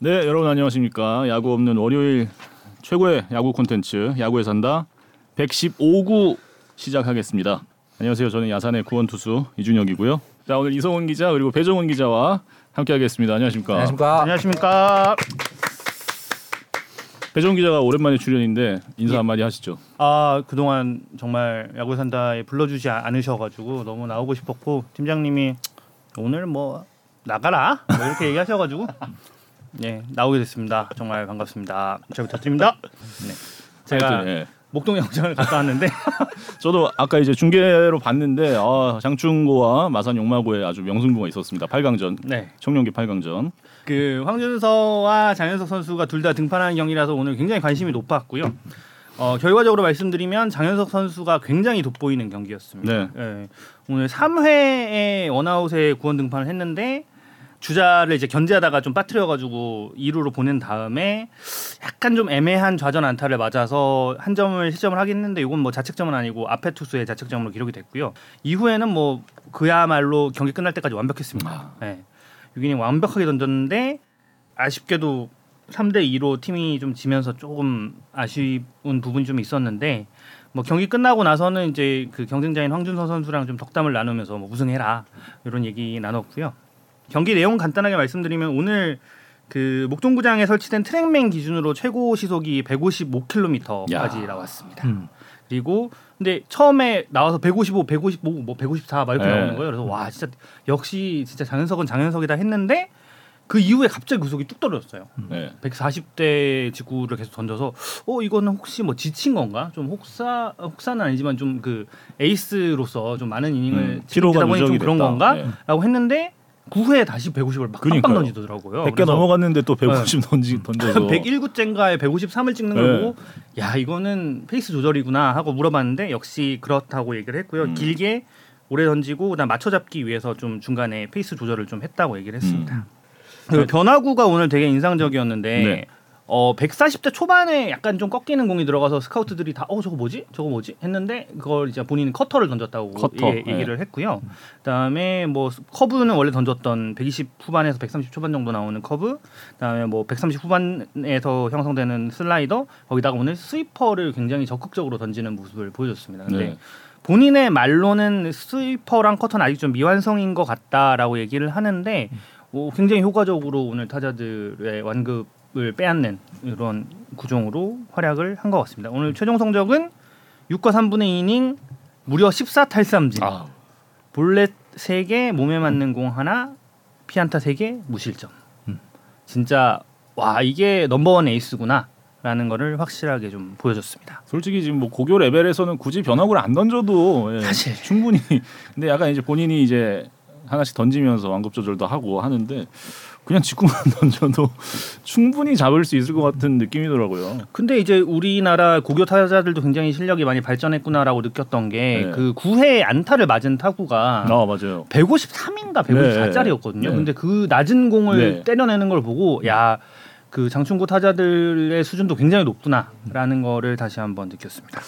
네, 여러분 안녕하십니까? 야구 없는 월요일 최고의 야구 콘텐츠 야구에 산다 115구 시작하겠습니다. 안녕하세요. 저는 야산의 구원 투수 이준혁이고요. 자, 오늘 이성훈 기자 그리고 배정훈 기자와 함께하겠습니다. 안녕하십니까? 안녕하십니까. 안녕하십니까. 배정훈 기자가 오랜만에 출연인데 인사 한마디 하시죠. 아 그동안 정말 야구 산다에 불러주지 않으셔가지고 너무 나오고 싶었고 팀장님이 오늘 뭐 나가라 뭐 이렇게 얘기하셔가지고 네 나오게 됐습니다. 정말 반갑습니다. 잘 부탁드립니다. 네. 제가 하여튼, 예. 목동 야구장을 갔다 왔는데 저도 아까 이제 중계로 봤는데 아, 장충고와 마산 용마고에 아주 명승부가 있었습니다. 8강전 네. 청룡기 8강전. 그 황준서와 장현석 선수가 둘 다 등판하는 경기라서 오늘 굉장히 관심이 높았고요. 어, 결과적으로 말씀드리면 장현석 선수가 굉장히 돋보이는 경기였습니다. 네. 예, 오늘 3회에 원아웃에 구원 등판을 했는데 주자를 이제 견제하다가 좀 빠뜨려가지고 2루로 보낸 다음에 약간 좀 애매한 좌전 안타를 맞아서 한 점을 실점을 하긴 했는데 이건 뭐 자책점은 아니고 앞에 투수의 자책점으로 기록이 됐고요. 이후에는 뭐 그야말로 경기 끝날 때까지 완벽했습니다. 예. 6이닝 완벽하게 던졌는데 아쉽게도 3대 2로 팀이 좀 지면서 조금 아쉬운 부분이 좀 있었는데 뭐 경기 끝나고 나서는 이제 그 경쟁자인 황준서 선수랑 좀 덕담을 나누면서 뭐 우승해라 이런 얘기 나눴고요. 경기 내용 간단하게 말씀드리면 오늘 그 목동구장에 설치된 트랙맨 기준으로 최고 시속이 155km까지 야. 나왔습니다. 음. 그리고 근데 처음에 나와서 155, 155, 뭐 154 막 이렇게 네. 나오는 거예요. 그래서 와 진짜 역시 진짜 장현석은 장현석이다 했는데 그 이후에 갑자기 구속이 뚝 떨어졌어요. 네. 140대 직구를 계속 던져서 어 이거는 혹시 뭐 지친 건가? 좀 혹사 혹사는 아니지만 좀 그 에이스로서 좀 많은 이닝을 음, 책임지다 피로가 보니 좀 누적이 그런 됐다. 건가?라고 했는데 9회에 다시 150을 막. 빵빵 던지더라고요. 100개 넘어갔는데 또 150 던지 던져서 101구째인가에 153을 찍는 걸 네. 보고 야 이거는 페이스 조절이구나 하고 물어봤는데 역시 그렇다고 얘기를 했고요. 음. 길게 오래 던지고 그다음 맞춰 잡기 위해서 좀 중간에 페이스 조절을 좀 했다고 얘기를 했습니다. 그 변화구가 오늘 되게 인상적이었는데 네. 어 140대 초반에 약간 좀 꺾이는 공이 들어가서 스카우트들이 다 어 저거 뭐지 저거 뭐지 했는데 그걸 이제 본인은 커터를 던졌다고 커터, 예, 얘기를 했고요. 그다음에 뭐 커브는 원래 던졌던 120 후반에서 130 초반 정도 나오는 커브, 그다음에 뭐 130 후반에서 형성되는 슬라이더 거기다가 오늘 스위퍼를 굉장히 적극적으로 던지는 모습을 보여줬습니다. 근데 네. 본인의 말로는 스위퍼랑 커터는 아직 좀 미완성인 것 같다라고 얘기를 하는데 어, 굉장히 효과적으로 오늘 타자들의 완급 을 빼앗는 이런 구종으로 활약을 한 것 같습니다. 오늘 최종 성적은 6과 3분의 2이닝 무려 14탈삼진 아, 볼넷 3개 몸에 맞는 공 하나 피안타 3개 무실점 진짜 와 이게 넘버원 에이스구나 라는 거를 확실하게 좀 보여줬습니다. 솔직히 지금 뭐 고교 레벨에서는 굳이 변화구를 안 던져도 예, 사실. 충분히 근데 약간 이제 본인이 이제 하나씩 던지면서 완급 조절도 하고 하는데 그냥 직구만 던져도 충분히 잡을 수 있을 것 같은 느낌이더라고요. 근데 이제 우리나라 고교 타자들도 굉장히 실력이 많이 발전했구나라고 느꼈던 게 네. 그 9회 안타를 맞은 타구가 아 맞아요. 153인가 154짜리였거든요. 네. 근데 그 낮은 공을 네. 때려내는 걸 보고 야 그 장충고 타자들의 수준도 굉장히 높구나라는 거를 다시 한번 느꼈습니다.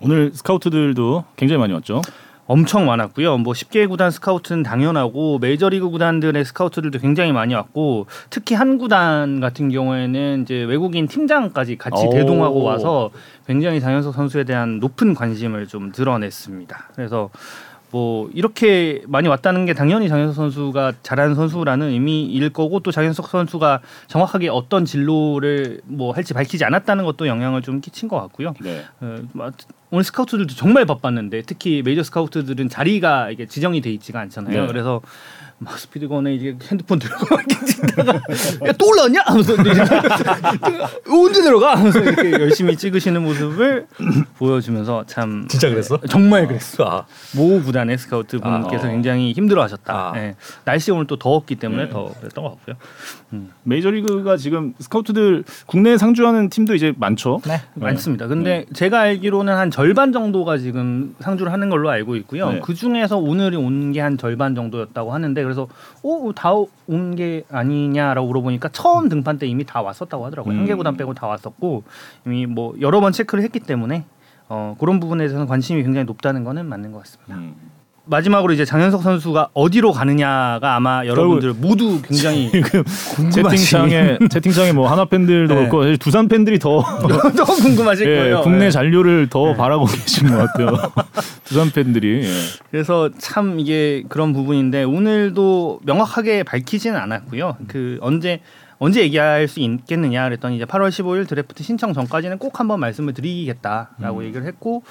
오늘 스카우트들도 굉장히 많이 왔죠. 엄청 많았고요. 뭐 10개 구단 스카우트는 당연하고 메이저리그 구단들의 스카우트들도 굉장히 많이 왔고 특히 한 구단 같은 경우에는 이제 외국인 팀장까지 같이 오. 대동하고 와서 굉장히 장현석 선수에 대한 높은 관심을 좀 드러냈습니다. 그래서 뭐 이렇게 많이 왔다는 게 당연히 장현석 선수가 잘하는 선수라는 의미일 거고 또 장현석 선수가 정확하게 어떤 진로를 뭐 할지 밝히지 않았다는 것도 영향을 좀 끼친 것 같고요. 네. 어, 뭐 오늘 스카우트들도 정말 바빴는데 특히 메이저 스카우트들은 자리가 이게 지정이 돼 있지가 않잖아요. 네. 그래서 막 스피드건에 이제 핸드폰 들고 찍다가 야 또 올라왔냐? 하면서 이제 언제 들어가? 하면서 이렇게 열심히 찍으시는 모습을 보여주면서 참 진짜 그랬어? 정말 그랬어. 아, 모 구단의 스카우트 분께서 아. 굉장히 힘들어하셨다. 아. 예. 날씨 오늘 또 더웠기 때문에 네. 더 그랬던 것 같고요. 메이저리그가 지금 스카우트들 국내에 상주하는 팀도 이제 많죠. 네. 많습니다. 근데 제가 알기로는 한 절반 정도가 지금 상주를 하는 걸로 알고 있고요. 네. 그 중에서 오늘 온 게 한 절반 정도였다고 하는데 그래서 오다 온 게 아니냐라고 물어보니까 처음 등판 때 이미 다 왔었다고 하더라고요. 음. 한 개 구단 빼고 다 왔었고 이미 뭐 여러 번 체크를 했기 때문에 어, 그런 부분에 대해서는 관심이 굉장히 높다는 거는 맞는 것 같습니다. 음. 마지막으로 이제 장현석 선수가 어디로 가느냐가 아마 여러분들 모두 굉장히 채팅창에 채팅창에 뭐 하나 팬들도 네. 그렇고 두산 팬들이 더 더 궁금하실 예, 거예요. 국내 네. 잔류를 더 바라고 계신 것 같아요. 두산 팬들이 예. 그래서 참 이게 그런 부분인데 오늘도 명확하게 밝히지는 않았고요. 그 언제 언제 얘기할 수 있겠느냐 그랬더니 이제 8월 15일 드래프트 신청 전까지는 꼭 한번 말씀을 드리겠다라고 음. 얘기를 했고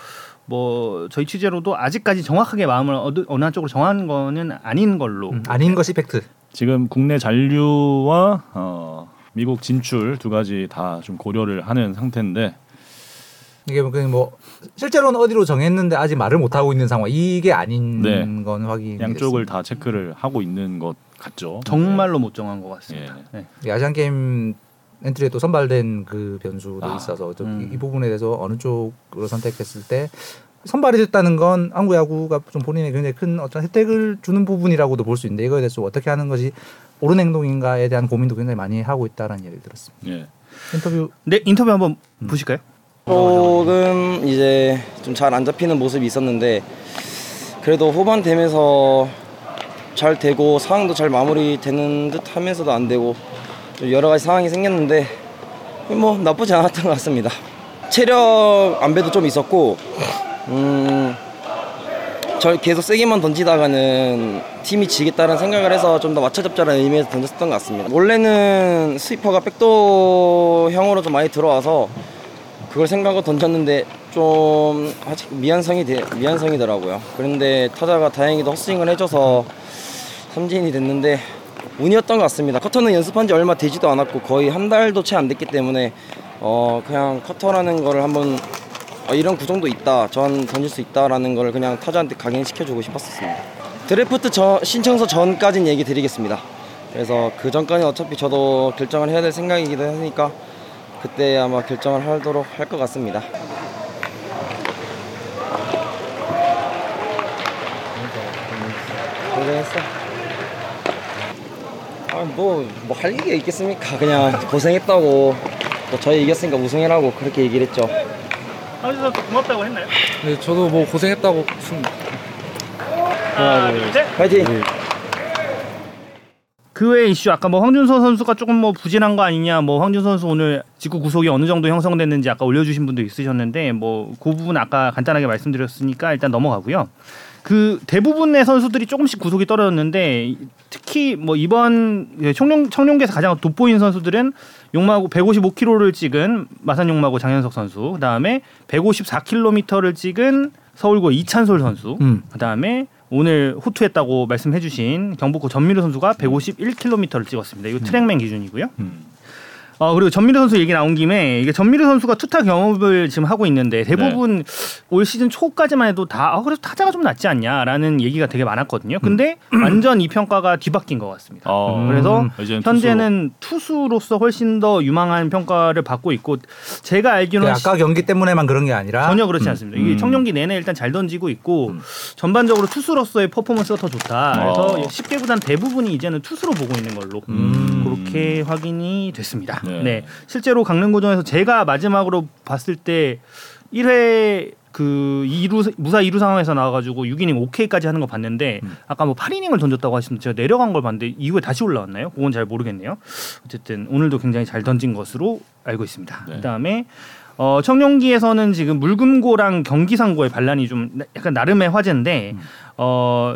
뭐 저희 취재로도 아직까지 정확하게 마음을 어느, 어느 한쪽으로 정한 거는 아닌 걸로 음, 아닌 것이 팩트. 지금 국내 잔류와 어, 미국 진출 두 가지 다 좀 고려를 하는 상태인데 이게 뭐 그냥 뭐 실제로는 어디로 정했는데 아직 말을 못 하고 있는 상황. 이게 아닌 네. 건 확인. 양쪽을 다 체크를 하고 있는 것 같죠. 정말로 못 정한 것 같습니다. 예. 네. 아시안 게임 엔트리에 또 선발된 그 변수도 아, 있어서 좀 음. 이, 이 부분에 대해서 어느 쪽으로 선택했을 때 선발이 됐다는 건 한국 야구가 좀 본인의 굉장히 큰 어떤 혜택을 주는 부분이라고도 볼 수 있는데 이거에 대해서 어떻게 하는 것이 옳은 행동인가에 대한 고민도 굉장히 많이 하고 있다라는 얘기를 들었습니다. 예. 인터뷰 네 인터뷰 한번 음. 보실까요? 조금 이제 좀 잘 안 잡히는 모습이 있었는데 그래도 후반 되면서 잘 되고 상황도 잘 마무리되는 듯 하면서도 안 되고 좀 여러 가지 상황이 생겼는데 뭐 나쁘지 않았던 것 같습니다. 체력 안배도 좀 있었고 음, 저 계속 세게만 던지다가는 팀이 지겠다는 생각을 해서 좀 더 맞춰잡자라는 의미에서 던졌던 것 같습니다. 원래는 스위퍼가 백도형으로 좀 많이 들어와서 그걸 생각하고 던졌는데 좀 아직 미완성이 돼- 미완성이더라고요. 그런데 타자가 다행히도 헛스윙을 해줘서 삼진이 됐는데 운이었던 것 같습니다. 커터는 연습한 지 얼마 되지도 않았고 거의 한 달도 채 안 됐기 때문에 어 그냥 커터라는 거를 한번 어, 이런 구종도 있다. 전 던질 수 있다라는 걸 그냥 타자한테 각인시켜주고 싶었습니다. 드래프트 저, 신청서 전까진 얘기 드리겠습니다. 그래서 그 전까지는 어차피 저도 결정을 해야 될 생각이기도 하니까 그때 아마 결정을 하도록 할 것 같습니다. 고생했어. 아, 뭐, 뭐 할 얘기가 있겠습니까? 그냥 고생했다고. 또 저희 이겼으니까 우승해라고 그렇게 얘기를 했죠. 황준 선수 고맙다고 했나요? 네, 저도 뭐 고생했다고 하나, 둘, 셋. 화이팅! 그 외 이슈 아까 뭐 황준서 선수가 조금 뭐 부진한 거 아니냐 뭐 황준 선수 오늘 직구 구속이 어느 정도 형성됐는지 아까 올려주신 분도 있으셨는데 뭐 그 부분 아까 간단하게 말씀드렸으니까 일단 넘어가고요. 그 대부분의 선수들이 조금씩 구속이 떨어졌는데 특히 뭐 이번 청룡 청룡계에서 가장 돋보인 선수들은 용마고 155km를 찍은 마산 용마고 장현석 선수, 그다음에 154km를 찍은 서울고 이찬솔 선수, 음. 그다음에 오늘 호투했다고 말씀해주신 경북고 전미르 선수가 151km를 찍었습니다. 이거 트랙맨 기준이고요. 음. 어 그리고 전미르 선수 얘기 나온 김에 이게 전미르 선수가 투타 경험을 지금 하고 있는데 대부분 올 시즌 초까지만 해도 다 아, 그래도 타자가 좀 낫지 않냐라는 얘기가 되게 많았거든요. 근데 완전 이 평가가 뒤바뀐 것 같습니다. 어, 그래서 이제는 현재는 투수 로서 훨씬 더 유망한 평가를 받고 있고 제가 알기로는 아까 경기 때문에만 그런 게 아니라 전혀 그렇지 않습니다. 이게 음. 청룡기 내내 일단 잘 던지고 있고 전반적으로 투수로서의 퍼포먼스가 더 좋다. 그래서 어. 10개 구단 대부분이 이제는 투수로 보고 있는 걸로 음. 그렇게 확인이 됐습니다. 네. 네. 실제로 강릉고전에서 제가 마지막으로 봤을 때 1회 그 2루 무사 2루 상황에서 나와가지고 6이닝 오케이까지 하는 거 봤는데 음. 아까 뭐 8이닝을 던졌다고 하시는데 제가 내려간 걸 봤는데 이후에 다시 올라왔나요? 그건 잘 모르겠네요. 어쨌든 오늘도 굉장히 잘 던진 것으로 알고 있습니다. 네. 그다음에 어, 청룡기에서는 지금 물금고랑 경기상고의 반란이 좀 나- 약간 나름의 화제인데 어,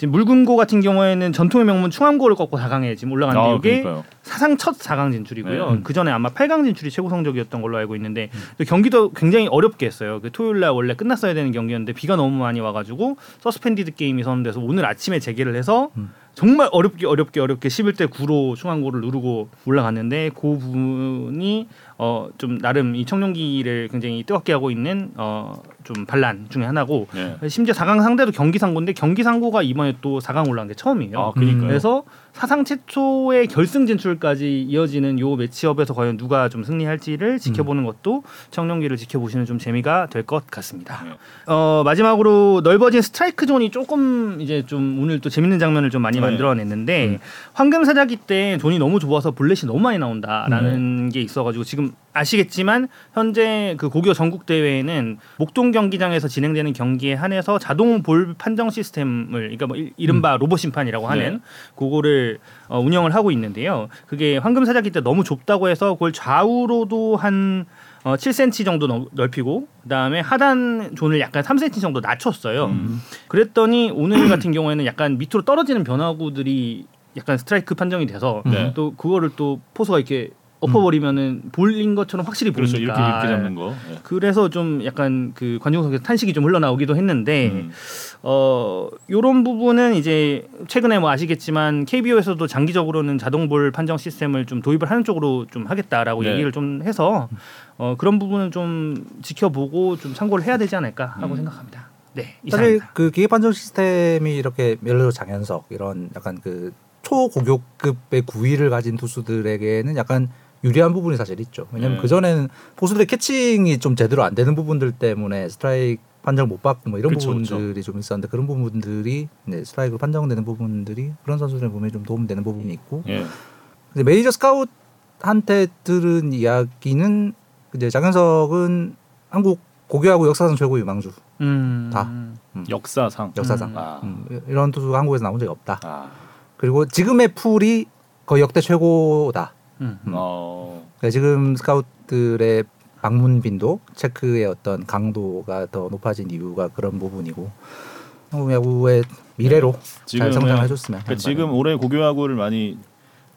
지금 물금고 같은 경우에는 전통의 명문 충암고를 꺾고 4강에 지금 올라갔는데 아, 이게 그러니까요. 사상 첫 4강 진출이고요. 네. 그 전에 아마 8강 진출이 최고 성적이었던 걸로 알고 있는데 또 경기도 굉장히 어렵게 했어요. 그 토요일 날 원래 끝났어야 되는 경기였는데 비가 너무 많이 와가지고 서스펜디드 게임이 선언돼서 오늘 아침에 재개를 해서 정말 어렵게 어렵게 어렵게 11대 9로 중앙고를 누르고 올라갔는데 그 부분이 어 좀 나름 이 청룡기를 굉장히 뜨겁게 하고 있는 어 좀 반란 중에 하나고 네. 심지어 4강 상대도 경기 상고인데 경기 상고가 이번에 또 4강 올라간 게 처음이에요. 아. 그래서 사상 최초의 결승 진출까지 이어지는 요 매치업에서 과연 누가 좀 승리할지를 지켜보는 것도 청룡기를 지켜보시는 좀 재미가 될 것 같습니다. 네. 어 마지막으로 넓어진 스트라이크 존이 조금 이제 좀 오늘 또 재밌는 장면을 좀 많이 네. 만들어냈는데 황금사자기 때 존이 너무 좁아서 볼넷이 너무 많이 나온다라는 네. 게 있어가지고 지금 좀 아시겠지만 현재 그 고교 전국 대회에는 목동 경기장에서 진행되는 경기에 한해서 자동 볼 판정 시스템을 그러니까 뭐 이- 이른바 로봇 심판이라고 하는 네. 그거를 어, 운영을 하고 있는데요. 그게 황금사자기 때 너무 좁다고 해서 그걸 좌우로도 한 어, 7cm 정도 넓- 넓히고 그다음에 하단 존을 약간 3cm 정도 낮췄어요. 음. 그랬더니 오늘 같은 경우에는 약간 밑으로 떨어지는 변화구들이 약간 스트라이크 판정이 돼서 네. 또 그거를 또 포수가 이렇게 엎어버리면은 볼인 것처럼 확실히 그렇죠. 보이니까 이렇게 이렇게 잡는 거. 예. 그래서 좀 약간 그 관중석에서 탄식이 좀 흘러나오기도 했는데 음. 어 요런 부분은 이제 최근에 뭐 아시겠지만 KBO에서도 장기적으로는 자동볼 판정 시스템을 좀 도입을 하는 쪽으로 좀 하겠다라고 네. 얘기를 좀 해서 어 그런 부분은 좀 지켜보고 좀 참고를 해야 되지 않을까 하고 음. 생각합니다. 네, 사실 이상입니다. 그 기계 판정 시스템이 이렇게 예를 들어 장현석 이런 약간 그 초고교급의 구위를 가진 투수들에게는 약간 유리한 부분이 사실 있죠. 왜냐하면 네. 그 전에는 포수들의 캐칭이 좀 제대로 안 되는 부분들 때문에 스트라이크 판정 못 받고 뭐 이런 그쵸, 부분들이 좀 있었는데 그런 부분들이 네, 스트라이크로 판정되는 부분들이 그런 선수들 보면 좀 도움되는 부분이 있고 예. 이제 메이저 스카웃한테 들은 이야기는 이제 장현석은 한국 고교하고 역사상 최고 유망주 음. 다. 역사상. 역사상 음. 아. 음, 이런 투수가 한국에서 나온 적이 없다. 아. 그리고 지금의 풀이 거의 역대 최고다. 음. 음. 어. 그러니까 지금 스카웃들의 방문 빈도, 체크의 어떤 강도가 더 높아진 이유가 그런 부분이고 한국 야구의 미래로 잘 지금은- 성장해줬으면. 그러니까 지금 올해 고교 야구를 많이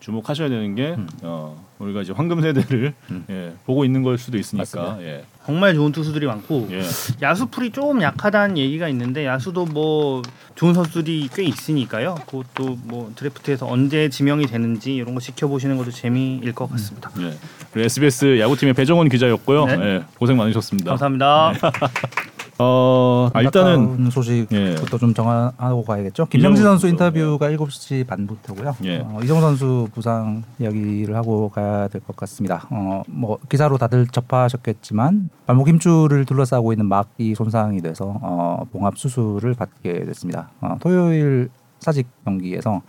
주목하셔야 되는 게 음. 어, 우리가 이제 황금 세대를 음. 예, 보고 있는 걸 수도 있으니까. 예. 정말 좋은 투수들이 많고 예. 야수 풀이 좀 약하다는 얘기가 있는데 야수도 뭐 좋은 선수들이 꽤 있으니까요. 그것도 뭐 드래프트에서 언제 지명이 되는지 이런 거 지켜보시는 것도 재미일 것 같습니다. 예. 그리고 SBS 야구팀의 배정원 기자였고요. 네. 예, 고생 많으셨습니다. 감사합니다. 어, 아, 일단은 소식부터 좀 정하고 가야겠죠. 김명진 선수 인터뷰가 7시 반부터고요. 예. 어, 이정 선수 부상 이야기를 하고 가야 될 것 같습니다. 어, 뭐 기사로 다들 접하셨겠지만 발목 힘줄을 둘러싸고 있는 막이 손상이 돼서 어, 봉합 수술을 받게 됐습니다. 어, 토요일 사직 경기에서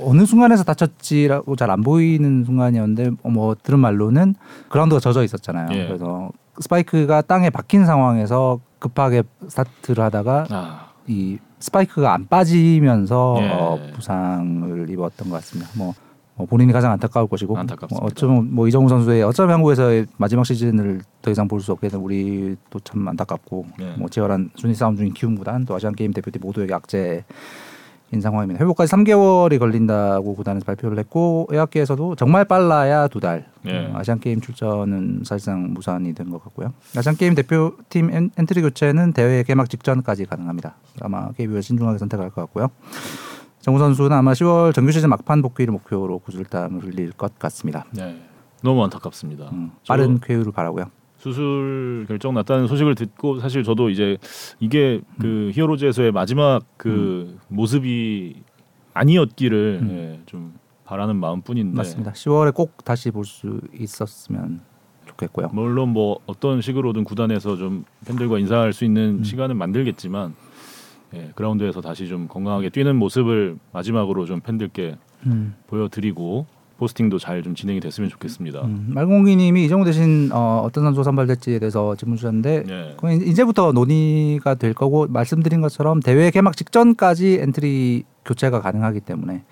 어느 순간에서 다쳤지라고 잘 안 보이는 순간이었는데 어, 뭐 들은 말로는 그라운드가 젖어 있었잖아요. 예. 그래서 스파이크가 땅에 박힌 상황에서 급하게 스타트를 하다가 아, 이 스파이크가 안 빠지면서 예. 어, 부상을 입었던 것 같습니다. 뭐, 뭐 본인이 가장 안타까울 것이고 안타깝습니다. 뭐 어쩌면 뭐 이정후 선수의 어쩌면 한국에서의 마지막 시즌을 더 이상 볼 수 없게 된 우리도 참 안타깝고 네. 뭐 치열한 순위 싸움 중인 키움 구단 또 아시안 게임 대표팀 모두에게 악재인 상황입니다. 회복까지 3개월이 걸린다고 구단에서 발표를 했고 의학계에서도 정말 빨라야 두 달. 예. 어, 아시안 게임 출전은 사실상 무산이 된 것 같고요. 아시안 게임 대표팀 엔, 엔트리 교체는 대회 개막 직전까지 가능합니다. 아마 KBO가 신중하게 선택할 것 같고요. 정우 선수는 아마 10월 정규 시즌 막판 복귀를 목표로 구슬땀을 흘릴 것 같습니다. 네. 너무 안타깝습니다. 음, 저- 빠른 쾌유를 바라고요. 수술 결정 났다는 소식을 듣고 사실 저도 이제 이게 그 히어로즈에서의 마지막 그 모습이 아니었기를 음. 예, 좀 바라는 마음뿐인데 맞습니다. 10월에 꼭 다시 볼 수 있었으면 좋겠고요. 물론 뭐 어떤 식으로든 구단에서 좀 팬들과 인사할 수 있는 음. 시간은 만들겠지만 예, 그라운드에서 다시 좀 건강하게 뛰는 모습을 마지막으로 좀 팬들께 음. 보여드리고 포스팅도 잘 좀 진행이 됐으면 좋겠습니다. 음, 말공기님이 이정후 대신 어, 어떤 선수 선발될지에 대해서 질문 주셨는데 예. 그건 이제부터 논의가 될 거고 말씀드린 것처럼 대회 개막 직전까지 엔트리 교체가 가능하기 때문에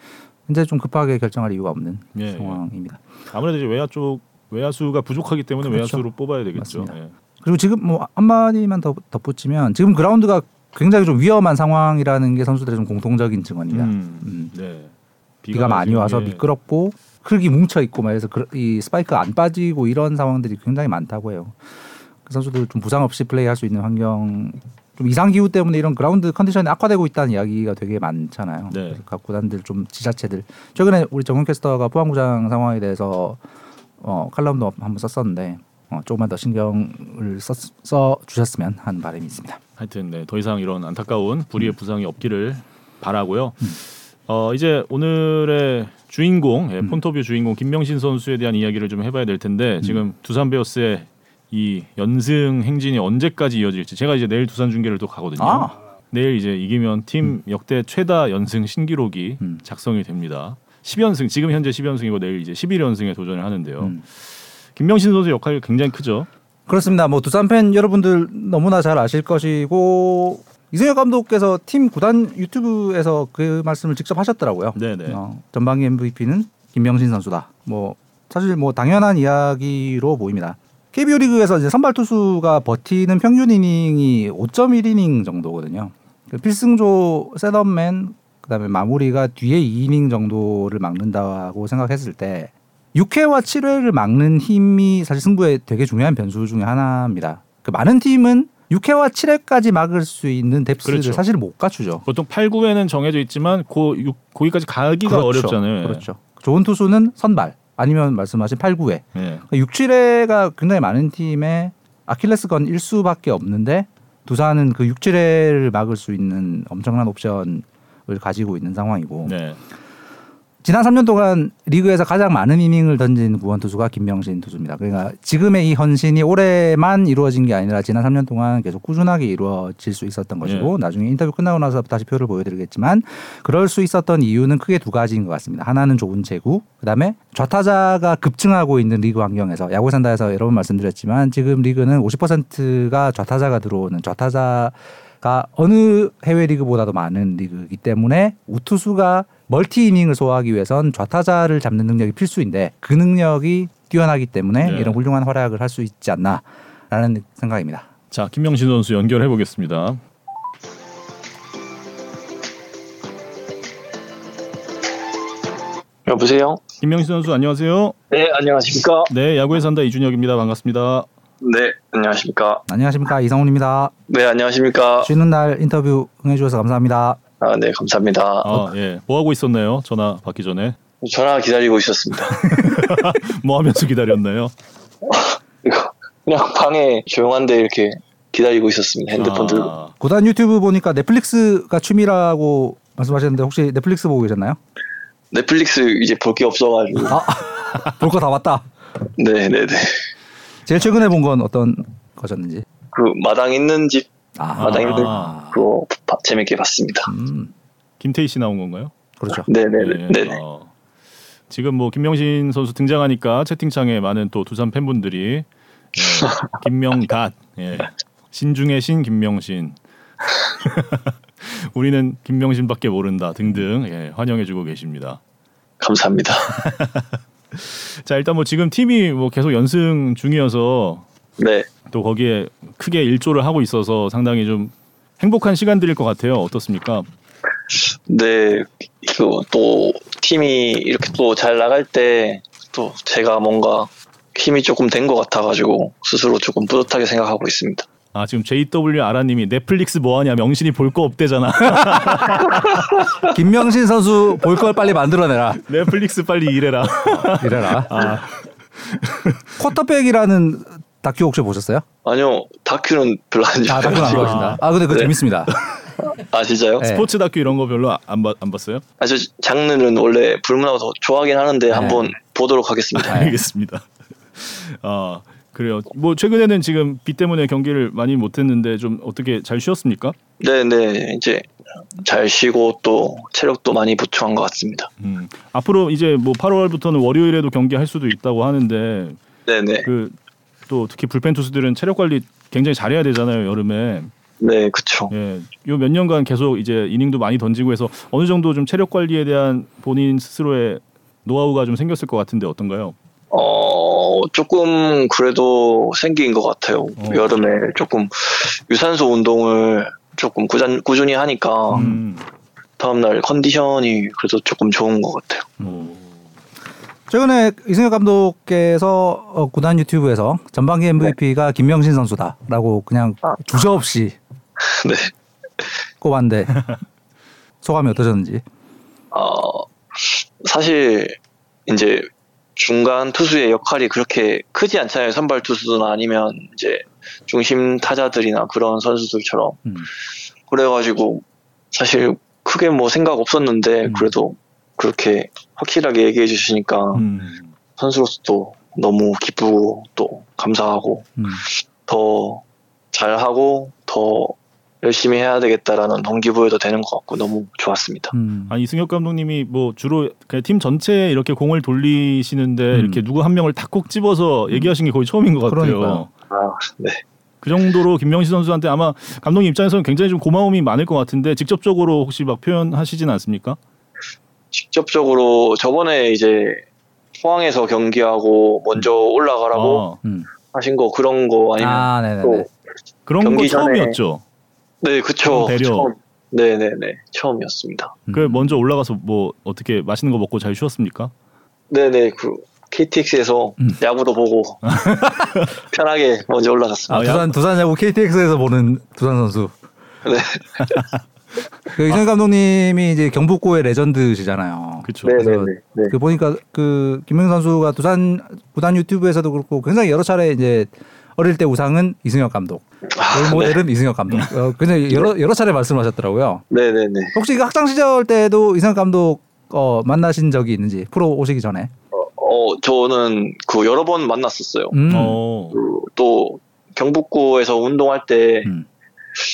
현재 좀 급하게 결정할 이유가 없는 예, 예. 상황입니다. 아무래도 이제 외야 쪽 외야수가 부족하기 때문에 그렇죠. 외야수로 뽑아야 되겠죠. 예. 그리고 지금 뭐 한마디만 더 덧붙이면 지금 그라운드가 굉장히 좀 위험한 상황이라는 게 선수들의 좀 공통적인 증언입니다. 음, 음. 네. 비가, 많이 지금, 와서 예. 미끄럽고 흙이 뭉쳐 있고 말해서 그, 이 스파이크가 안 빠지고 이런 상황들이 굉장히 많다고 해요. 그 선수들 좀 부상 없이 플레이할 수 있는 환경 좀 이상 기후 때문에 이런 그라운드 컨디션이 악화되고 있다는 이야기가 되게 많잖아요. 네. 각 구단들 좀 지자체들 최근에 우리 정훈 캐스터가 포항구장 상황에 대해서 어, 칼럼도 한번 썼었는데 어, 조금만 더 신경을 써, 써 주셨으면 하는 바람이 있습니다. 하여튼 네, 더 이상 이런 안타까운 불의의 부상이 없기를 바라고요. 음. 어, 이제 오늘의 주인공, 예, 음. 폰터뷰 주인공 김명신 선수에 대한 이야기를 좀 해봐야 될 텐데 음. 지금 두산 베어스의 이 연승 행진이 언제까지 이어질지 제가 이제 내일 두산 중계를 또 가거든요. 아! 내일 이제 이기면 팀 역대 최다 연승 신기록이 음. 작성이 됩니다. 10연승 지금 현재 10연승이고 내일 이제 11연승에 도전을 하는데요. 음. 김명신 선수 역할이 굉장히 크죠. 그렇습니다. 뭐 두산 팬 여러분들 너무나 잘 아실 것이고 이승엽 감독께서 팀 구단 유튜브에서 그 말씀을 직접 하셨더라고요. 네네. 어, 전반기 MVP는 김명신 선수다. 뭐 사실 뭐 당연한 이야기로 보입니다. KBO 리그에서 이제 선발 투수가 버티는 평균 이닝이 5.1이닝 정도거든요. 그 필승조 셋업맨 그다음에 마무리가 뒤에 2이닝 정도를 막는다고 생각했을 때 6회와 7회를 막는 힘이 사실 승부에 되게 중요한 변수 중에 하나입니다. 그 많은 팀은 6회와 7회까지 막을 수 있는 뎁스를 그렇죠. 사실 못 갖추죠. 보통 8, 9회는 정해져 있지만 고 육- 거기까지 가기가 그렇죠. 어렵잖아요. 그렇죠. 좋은 투수는 선발 아니면 말씀하신 8, 9회. 예. 6, 7회가 굉장히 많은 팀의 아킬레스건 일수밖에 없는데 두산은 그 6, 7회를 막을 수 있는 엄청난 옵션을 가지고 있는 상황이고 네. 지난 3년 동안 리그에서 가장 많은 이닝을 던진 구원 투수가 김명신 투수입니다. 그러니까 지금의 이 헌신이 올해만 이루어진 게 아니라 지난 3년 동안 계속 꾸준하게 이루어질 수 있었던 것이고 나중에 인터뷰 끝나고 나서 다시 표를 보여드리겠지만 그럴 수 있었던 이유는 크게 두 가지인 것 같습니다. 하나는 좋은 제구, 그다음에 좌타자가 급증하고 있는 리그 환경에서 야구 산다에서 여러 번 말씀드렸지만 지금 리그는 50%가 좌타자가 들어오는 좌타자 가 어느 해외 리그보다도 많은 리그이기 때문에 우투수가 멀티 이닝을 소화하기 위해선 좌타자를 잡는 능력이 필수인데 그 능력이 뛰어나기 때문에 네. 이런 훌륭한 활약을 할 수 있지 않나라는 생각입니다. 자, 김명신 선수 연결해 보겠습니다. 여보세요? 김명신 선수 안녕하세요. 네, 안녕하십니까? 네, 야구에 산다 이준혁입니다. 반갑습니다. 네, 안녕하십니까? 안녕하십니까 이상훈입니다. 네, 안녕하십니까? 쉬는 날 인터뷰 응해주셔서 감사합니다. 아, 네, 감사합니다. 아, 예. 뭐 하고 있었나요? 전화 받기 전에. 전화 기다리고 있었습니다. 뭐 하면서 기다렸나요? 이거 그냥 방에 조용한데 이렇게 기다리고 있었습니다. 핸드폰 들고. 아, 구단 유튜브 보니까 넷플릭스가 취미라고 말씀하셨는데 혹시 넷플릭스 보고 계셨나요? 넷플릭스 이제 볼 게 없어가지고. 아, 볼 거 다 봤다. 네, 네, 네. 제일 최근에 본 건 어떤 거셨는지. 그 마당 있는 집 아, 마당 있는 아. 그거 바- 재밌게 봤습니다. 음, 김태희 씨 나온 건가요? 그렇죠. 네, 네, 네, 예, 네. 네. 어. 지금 뭐 김명신 선수 등장하니까 채팅창에 많은 또 두산 팬분들이 예, 김명갓 예. 신중의 신 김명신 우리는 김명신밖에 모른다 등등 예, 환영해주고 계십니다. 감사합니다. 자 일단 뭐 지금 팀이 뭐 계속 연승 중이어서 네, 또 거기에 크게 일조를 하고 있어서 상당히 좀 행복한 시간들일 것 같아요. 어떻습니까? 네, 이거 또 팀이 이렇게 또 잘 나갈 때 또 제가 뭔가 힘이 조금 된 것 같아가지고 스스로 조금 뿌듯하게 생각하고 있습니다. 아 지금 JW 아라님이 넷플릭스 뭐하냐 명신이 볼 거 없대잖아. 김명신 선수 볼 걸 빨리 만들어내라. 넷플릭스 빨리 일해라. 이래라. 아, 쿼터백이라는 다큐 혹시 보셨어요? 아니요, 다큐는 별로 안 아, 다큐 안. 보신다. 아, 근데 그거 네. 재밌습니다. 아 진짜요? 네. 스포츠 다큐 이런 거 별로 안, 봐- 안 봤어요? 아, 저 장르는 원래 불문하고 더 좋아하긴 하는데 한번 보도록 하겠습니다. 알겠습니다. 아 그래요. 뭐 최근에는 지금 비 때문에 경기를 많이 못했는데 좀 어떻게 잘 쉬었습니까? 네, 네, 이제 잘 쉬고 또 체력도 많이 보충한 것 같습니다. 음, 앞으로 이제 뭐 8월부터는 월요일에도 경기 할 수도 있다고 하는데 네, 네, 그 또 특히 불펜 투수들은 체력 관리 굉장히 잘해야 되잖아요 여름에. 네, 그쵸. 예, 요 몇 년간 계속 이제 이닝도 많이 던지고 해서 어느 정도 좀 체력 관리에 대한 본인 스스로의 노하우가 좀 생겼을 것 같은데 어떤가요? 어, 조금 그래도 생긴 것 같아요. 어. 여름에 조금 유산소 운동을 조금 꾸준, 꾸준히 하니까 음. 다음날 컨디션이 그래도 조금 좋은 것 같아요. 오. 최근에 이승엽 감독께서 어, 구단 유튜브에서 전반기 MVP가 김명신 선수다라고 그냥 아. 주저없이 네. 꼽았는데 소감이 어떠셨는지. 어, 사실 이제 중간 투수의 역할이 그렇게 크지 않잖아요. 선발 투수나 아니면 이제 중심 타자들이나 그런 선수들처럼. 음. 그래가지고 사실 크게 뭐 생각 없었는데 음. 그래도 그렇게 확실하게 얘기해 주시니까 음. 선수로서도 너무 기쁘고 또 감사하고 음. 더 잘하고 더 열심히 해야 되겠다라는 동기부여도 되는 것 같고 너무 좋았습니다. 음. 아 이승엽 감독님이 뭐 주로 그냥 팀 전체에 이렇게 공을 돌리시는데 음. 이렇게 누구 한 명을 탁콕 집어서 얘기하신 게 거의 처음인 것 같아요. 그러니까요. 아, 네. 그 정도로 김명시 선수한테 아마 감독님 입장에서는 굉장히 좀 고마움이 많을 것 같은데 직접적으로 혹시 막 표현하시진 않습니까? 직접적으로 저번에 이제 포항에서 경기하고 먼저 올라가라고 아, 음. 하신 거 그런 거 아니면 아, 네네네. 또 그런 거 처음이었죠. 네, 그쵸. 배려. 처음. 네네네. 처음이었습니다. 음. 그 먼저 올라가서 뭐 어떻게 맛있는 거 먹고 잘 쉬었습니까? 네네. 그 KTX에서 음. 야구도 보고 편하게 먼저 아, 올라갔습니다. 아, 두산 두산 야구 KTX에서 보는 두산 선수. 네. 그 이승엽 감독님이 이제 경북고의 레전드시잖아요. 그렇죠. 네네네. 네. 그 보니까 그 김명 선수가 두산 구단 유튜브에서도 그렇고 굉장히 여러 차례 이제 어릴 때 우상은 이승엽 감독, 롤 모델은 이승엽 감독. 어, 굉장히 여러 여러 차례 말씀하셨더라고요. 네네네. 혹시 그 학창 시절 때도 이승엽 감독 어, 만나신 적이 있는지 프로 오시기 전에. 어, 저는 그 여러 번 만났었어요. 음. 어. 그, 또 경북고에서 운동할 때 음.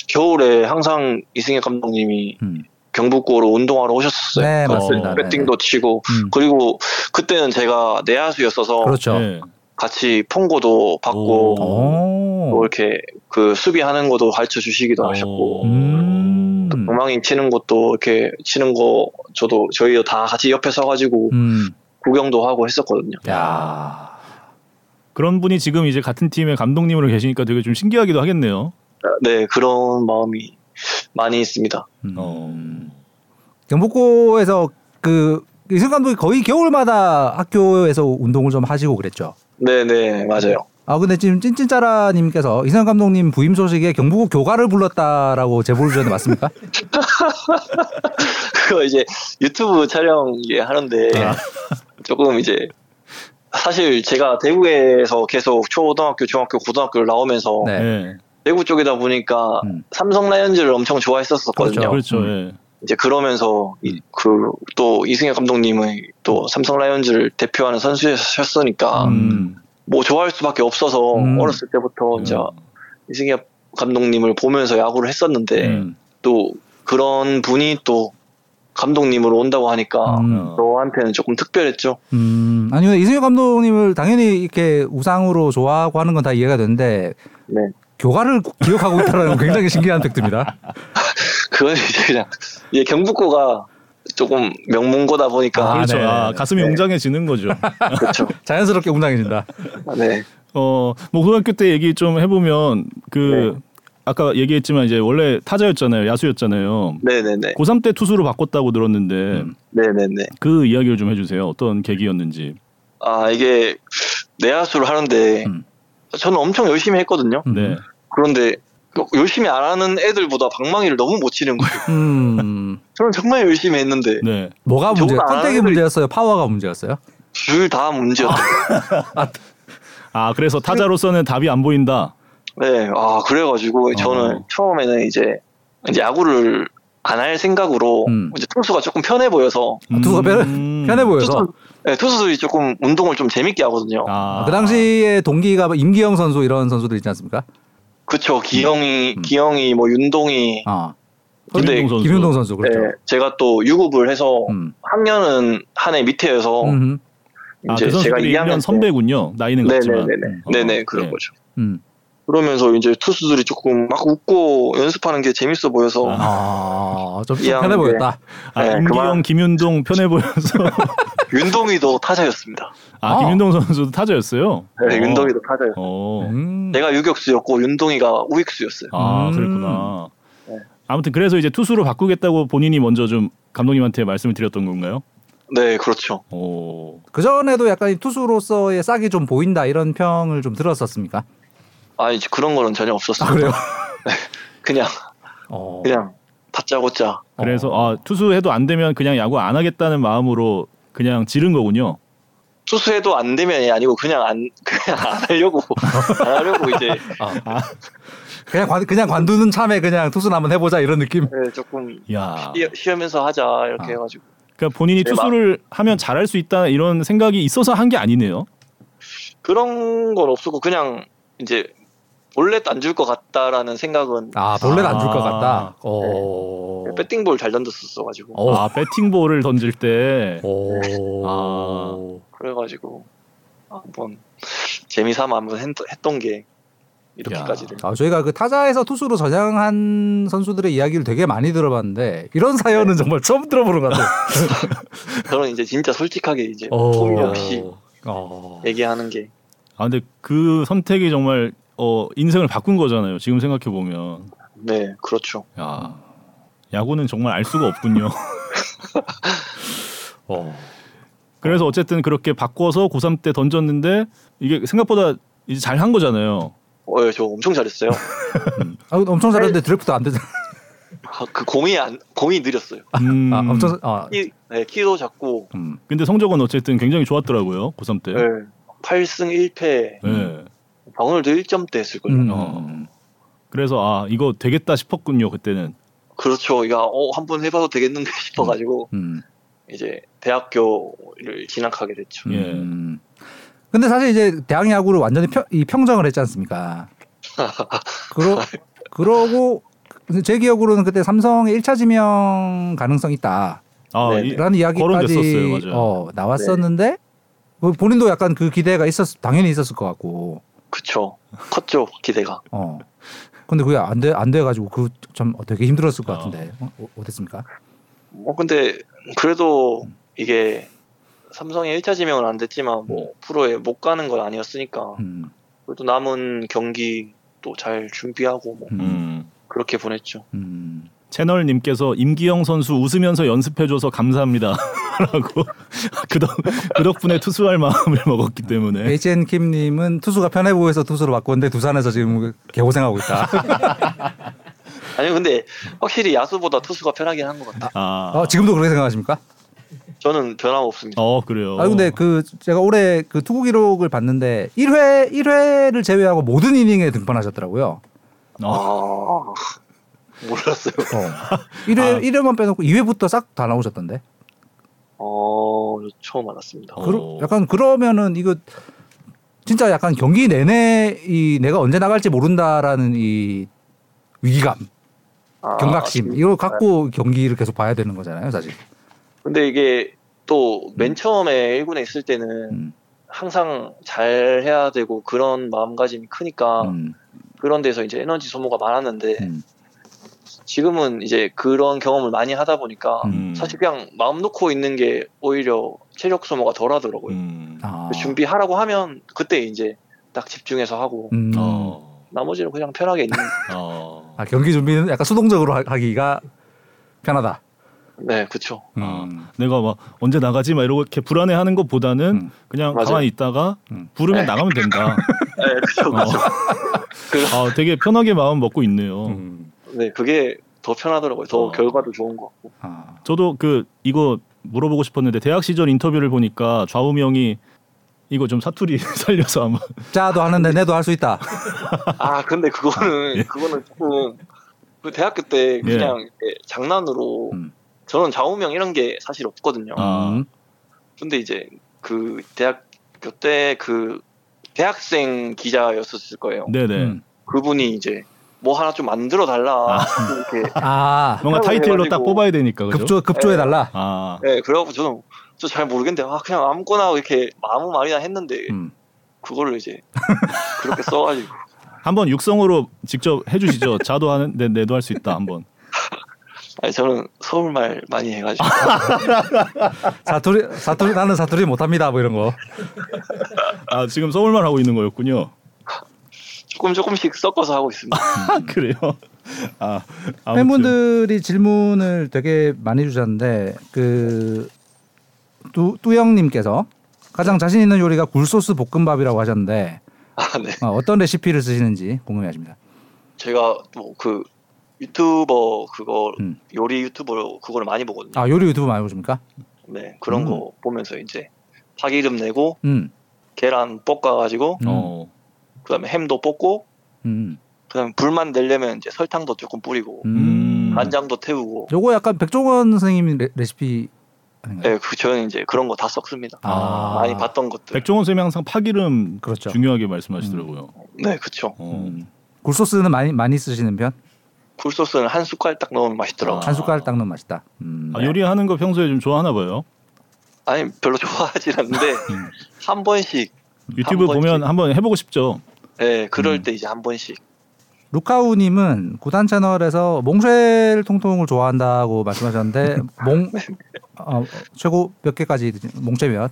겨울에 항상 이승엽 감독님이 음. 경북고로 운동하러 오셨었어요. 네, 그 맞습니다. 배팅도 치고 음. 그리고 그때는 제가 내야수였어서 그렇죠. 네. 같이 폰고도 받고 오. 오. 뭐 이렇게 그 수비하는 것도 가르쳐 주시기도 어. 하셨고 음. 엉망이 치는 것도 이렇게 치는 거 저도 저희도 다 같이 옆에 서가지고 음. 구경도 하고 했었거든요. 야. 그런 분이 지금 이제 같은 팀의 감독님으로 계시니까 되게 좀 신기하기도 하겠네요. 네 그런 마음이 많이 있습니다. 음. 어. 경북고에서 그 이승 감독이 거의 겨울마다 학교에서 운동을 좀 하시고 그랬죠. 네 네 맞아요. 아 근데 지금 찐찐짜라님께서 이승 감독님 부임 소식에 경북고 교가를 불렀다라고 제보를 주셨는데 맞습니까? 그거 이제 유튜브 촬영 이제 하는데 아. 조금 이제 사실 제가 대구에서 계속 초등학교, 중학교, 고등학교를 나오면서 네. 네. 대구 쪽이다 보니까 음. 삼성 라이온즈를 엄청 좋아했었거든요. 그렇죠. 음. 예. 이제 그러면서 그또 이승엽 감독님의 또 삼성 라이온즈를 대표하는 선수셨으니까 음. 뭐 좋아할 수밖에 없어서 음. 어렸을 때부터 이제 이승엽 감독님을 보면서 야구를 했었는데 음. 또 그런 분이 또 감독님으로 온다고 하니까 음. 저한테는 조금 특별했죠. 음. 아니요 이승엽 감독님을 당연히 이렇게 우상으로 좋아하고 하는 건 다 이해가 되는데 네. 교가를 기억하고 있다는 건 굉장히 신기한 팩트입니다. 그건 이제 그냥 이게 경북고가 조금 명문고다 보니까 아, 그렇죠. 네. 아, 가슴이 네. 웅장해지는 거죠. 그렇죠. 자연스럽게 웅장해진다. 네. 어, 뭐 고등학교 때 얘기 좀 해보면 그 네. 아까 얘기했지만 이제 원래 타자였잖아요, 야수였잖아요. 네네네. 고3 때 투수로 바꿨다고 들었는데 음. 네네네. 그 이야기를 좀 해주세요. 어떤 계기였는지. 아 이게 내야수를 하는데 음. 저는 엄청 열심히 했거든요. 음. 네. 그런데 열심히 안 하는 애들보다 방망이를 너무 못 치는 거예요. 음. 저는 정말 열심히 했는데 네. 뭐가 문제? 컨택이 문제였어요. 파워가 문제였어요. 둘 다 문제였어요. 아 그래서 타자로서는 답이 안 보인다. 네. 아 그래가지고 저는 어. 처음에는 이제 이제 야구를 안 할 생각으로 음. 이제 투수가 조금 편해 보여서 아, 투수가 편해, 음. 편해 보여서. 투수, 네, 투수들이 조금 운동을 좀 재밌게 하거든요. 아, 그 당시에 동기가 뭐 임기영 선수 이런 선수들 있지 않습니까? 그쵸. 기영이, 음. 기영이, 뭐 윤동이. 어. 근데 김윤동 선수. 김윤동 선수 그렇죠. 네, 제가 또 유급을 해서 음. 학년은 한 해 밑에여서 음. 아, 이제 그 제가 선수들이 2학년 1년 선배군요. 나이는 같지만. 네네네네. 음. 네네 어, 그런 네. 거죠. 음. 그러면서 이제 투수들이 조금 막 웃고 연습하는 게 재밌어 보여서 아, 좀, 좀 편해 보였다. 아, 네, 임기영. 김윤동 편해 보여서. 윤동이도 타자였습니다. 아, 어. 김윤동 선수도 타자였어요. 네, 어. 윤동이도 타자였어요. 어. 음. 내가 유격수였고 윤동이가 우익수였어요. 아, 음. 그랬구나. 네. 아무튼 그래서 이제 투수로 바꾸겠다고 본인이 먼저 좀 감독님한테 말씀을 드렸던 건가요? 네, 그렇죠. 오. 그 전에도 약간 이 투수로서의 싹이 좀 보인다 이런 평을 좀 들었었습니까? 아, 이제 그런 거는 전혀 없었어요. 아 그래요? 그냥 어. 그냥 다짜고짜. 그래서 아, 투수해도 안 되면 그냥 야구 안 하겠다는 마음으로 그냥 지른 거군요. 투수해도 안 되면이 아니고 그냥 안 그냥 안 하려고 안 하려고 이제 그냥 관 그냥 관두는 참에 그냥 투수 한번 해보자 이런 느낌. 네, 조금 야. 쉬- 쉬면서 하자 이렇게 아. 해가지고 그러니까 본인이 네, 투수를 하면 잘할 수 있다 이런 생각이 있어서 한 게 아니네요. 그런 건 없었고 그냥 이제 볼넷 안줄 것 같다라는 생각은 아 볼넷 안줄것 아. 같다. 어. 배팅볼 잘 던졌었어가지고 어. 아 배팅볼을 던질 때 오. 아. 그래가지고 한번 재미삼아 한번 했, 했던 게 이렇게까지 된. 아, 저희가 그 타자에서 투수로 전향한 선수들의 이야기를 되게 많이 들어봤는데 이런 사연은 정말 처음 들어보는 것 같아요. 저는 이제 진짜 솔직하게 이제 어. 폼이 없이 어. 얘기하는 게 아 근데 그 선택이 정말 어 인생을 바꾼 거잖아요. 지금 생각해 보면 네, 그렇죠. 야 야구는 정말 알 수가 없군요. 어. 그래서 어쨌든 그렇게 바꿔서 고3 때 던졌는데 이게 생각보다 이제 잘 한 거잖아요. 어, 예, 저 엄청 잘했어요. 아, 엄청 잘했는데 드래프트 안 되잖아. 아, 그 공이 안 공이 느렸어요. 음, 아, 엄청 아, 키, 네, 키도 작고 음. 근데 성적은 어쨌든 굉장히 좋았더라고요. 고3 때. 네. 8승 1패 네. 방울도 1점대 했을 거예요. 음. 어. 그래서 아 이거 되겠다 싶었군요 그때는. 그렇죠. 야, 어, 한번 해봐도 되겠는데 싶어가지고 음. 이제 대학교를 진학하게 됐죠. 예. 음. 근데 사실 이제 대학 야구를 완전히 평, 이 평정을 했지 않습니까? 그러 그러고 제 기억으로는 그때 삼성의 1차 지명 가능성 있다라는 아 네. 이, 이야기까지 거론됐었어요, 맞아요. 어, 나왔었는데 그 본인도 약간 그 기대가 있었 당연히 있었을 것 같고 그쵸. 컸죠 기대가. 어 근데 그게 안 돼 안 돼가지고 그좀 되게 힘들었을 것 어. 같은데 어, 어, 어 땠습니까? 뭐 근데 그래도 이게 삼성의 1차 지명은 안 됐지만 뭐 프로에 못 가는 건 아니었으니까 음, 그래도 남은 경기 또 잘 준비하고 뭐 음, 음. 그렇게 보냈죠. 음. 채널님께서 임기영 선수 웃으면서 연습해줘서 감사합니다. 라고 그, 덕, 그 덕분에 투수할 마음을 먹었기 때문에 HN 킴님은 투수가 편해 보여서 투수로 바꿨는데 두산에서 지금 개고생하고 있다. 아니 근데 확실히 야수보다 투수가 편하긴 한 것 같아요. 아, 어, 지금도 그렇게 생각하십니까? 저는 변함없습니다. 어 그래요. 아 근데 그 제가 올해 그 투구 기록을 봤는데 1회 1회를 제외하고 모든 이닝에 등판하셨더라고요. 어, 아 몰랐어요. 어. 1회 아. 1회만 빼놓고 2회부터 싹 다 나오셨던데. 어 처음 알았습니다. 어. 그러, 약간 그러면은 이거 진짜 약간 경기 내내 이 내가 언제 나갈지 모른다라는 이 위기감, 아, 경각심 이걸 갖고 경기를 계속 봐야 되는 거잖아요, 사실. 근데 이게 또 맨 처음에 1군에 있을 때는 음, 항상 잘 해야 되고 그런 마음가짐이 크니까 음, 그런 데서 이제 에너지 소모가 많았는데 음. 지금은 이제 그런 경험을 많이 하다 보니까 음. 사실 그냥 마음 놓고 있는 게 오히려 체력 소모가 덜 하더라고요. 음. 아, 준비하라고 하면 그때 이제 딱 집중해서 하고 음. 어. 나머지는 그냥 편하게 있는 어. 아, 경기 준비는 약간 수동적으로 하- 하기가 편하다. 네 그쵸 음. 내가 막 언제 나가지 막 이렇게 불안해하는 것보다는 음. 그냥 맞아요. 가만히 있다가 음. 부르면 네. 나가면 된다. 네 그쵸 어. 그쵸 그, 아, 되게 편하게 마음 먹고 있네요. 음. 네 그게 더 편하더라고요 더 어. 결과도 좋은 것 같고 아. 저도 그 이거 물어보고 싶었는데 대학 시절 인터뷰를 보니까 좌우명이 이거 좀 사투리 살려서 아마 짜도 하는데 내도 할 수 있다. 아 근데 그거는 예. 그거는 조금 그 대학교 때 그냥 이렇게 장난으로 음. 저는 좌우명 이런 게 사실 없거든요. 아. 음. 근데 이제 그 대학교 때 그 대학생 기자였었을 거예요. 네네 음. 그분이 이제 뭐 하나 좀 만들어 달라 아. 이렇게 아, 뭔가 타이틀로 딱 해가지고. 뽑아야 되니까 그죠? 급조 급조해 달라. 아네 그래갖고 저는 저잘 모르겠는데 아 그냥 아무거나 이렇게 아무 말이나 했는데 음. 그거를 이제 그렇게 써가지고 한번 육성으로 직접 해주시죠. 자도 하는데 내도 할 수 있다 한번. 아니 저는 서울말 많이 해가지고 사투리 사투리 나는 사투리 못 합니다. 뭐 이런 거. 아 지금 서울만 하고 있는 거였군요. 조금 조금씩 섞어서 하고 있습니다. 아 그래요? 아 아무튼. 팬분들이 질문을 되게 많이 주셨는데 그 뚜, 뚜영님께서 가장 자신 있는 요리가 굴소스 볶음밥이라고 하셨는데 아 네. 어, 어떤 레시피를 쓰시는지 궁금해하십니다. 제가 뭐 그 유튜버 그거 음. 요리 유튜버로 그거를 많이 보거든요. 아 요리 유튜브 많이 보십니까? 네 그런 음. 거 보면서 이제 파기름 내고 음, 계란 볶아가지고 음. 어. 그다음에 햄도 볶고 음, 그다음에 불만 내려면 이제 설탕도 조금 뿌리고 음. 간장도 태우고 요거 약간 백종원 선생님 레, 레시피 아닌가요? 네, 그 저는 이제 그런 거 다 섞습니다. 아. 많이 봤던 것들. 백종원 선생님 항상 파기름 그렇죠. 중요하게 말씀하시더라고요. 네, 그쵸. 어. 음. 굴소스는 많이 많이 쓰시는 편? 굴소스는 한 숟갈 딱 넣으면 맛있더라고. 한 숟갈 딱 넣으면 맛있다. 음. 아, 요리하는 거 평소에 좀 좋아하나 봐요. 아니 별로 좋아하진 않는데 음. 한 번씩. 유튜브 한 보면 번씩. 한번 해보고 싶죠. 예, 그럴 음. 때 이제 한 번씩. 루카우님은 구단 채널에서 몽쉘 통통을 좋아한다고 말씀하셨는데 몽 어, 최고 몇 개까지 몽쉘 몇?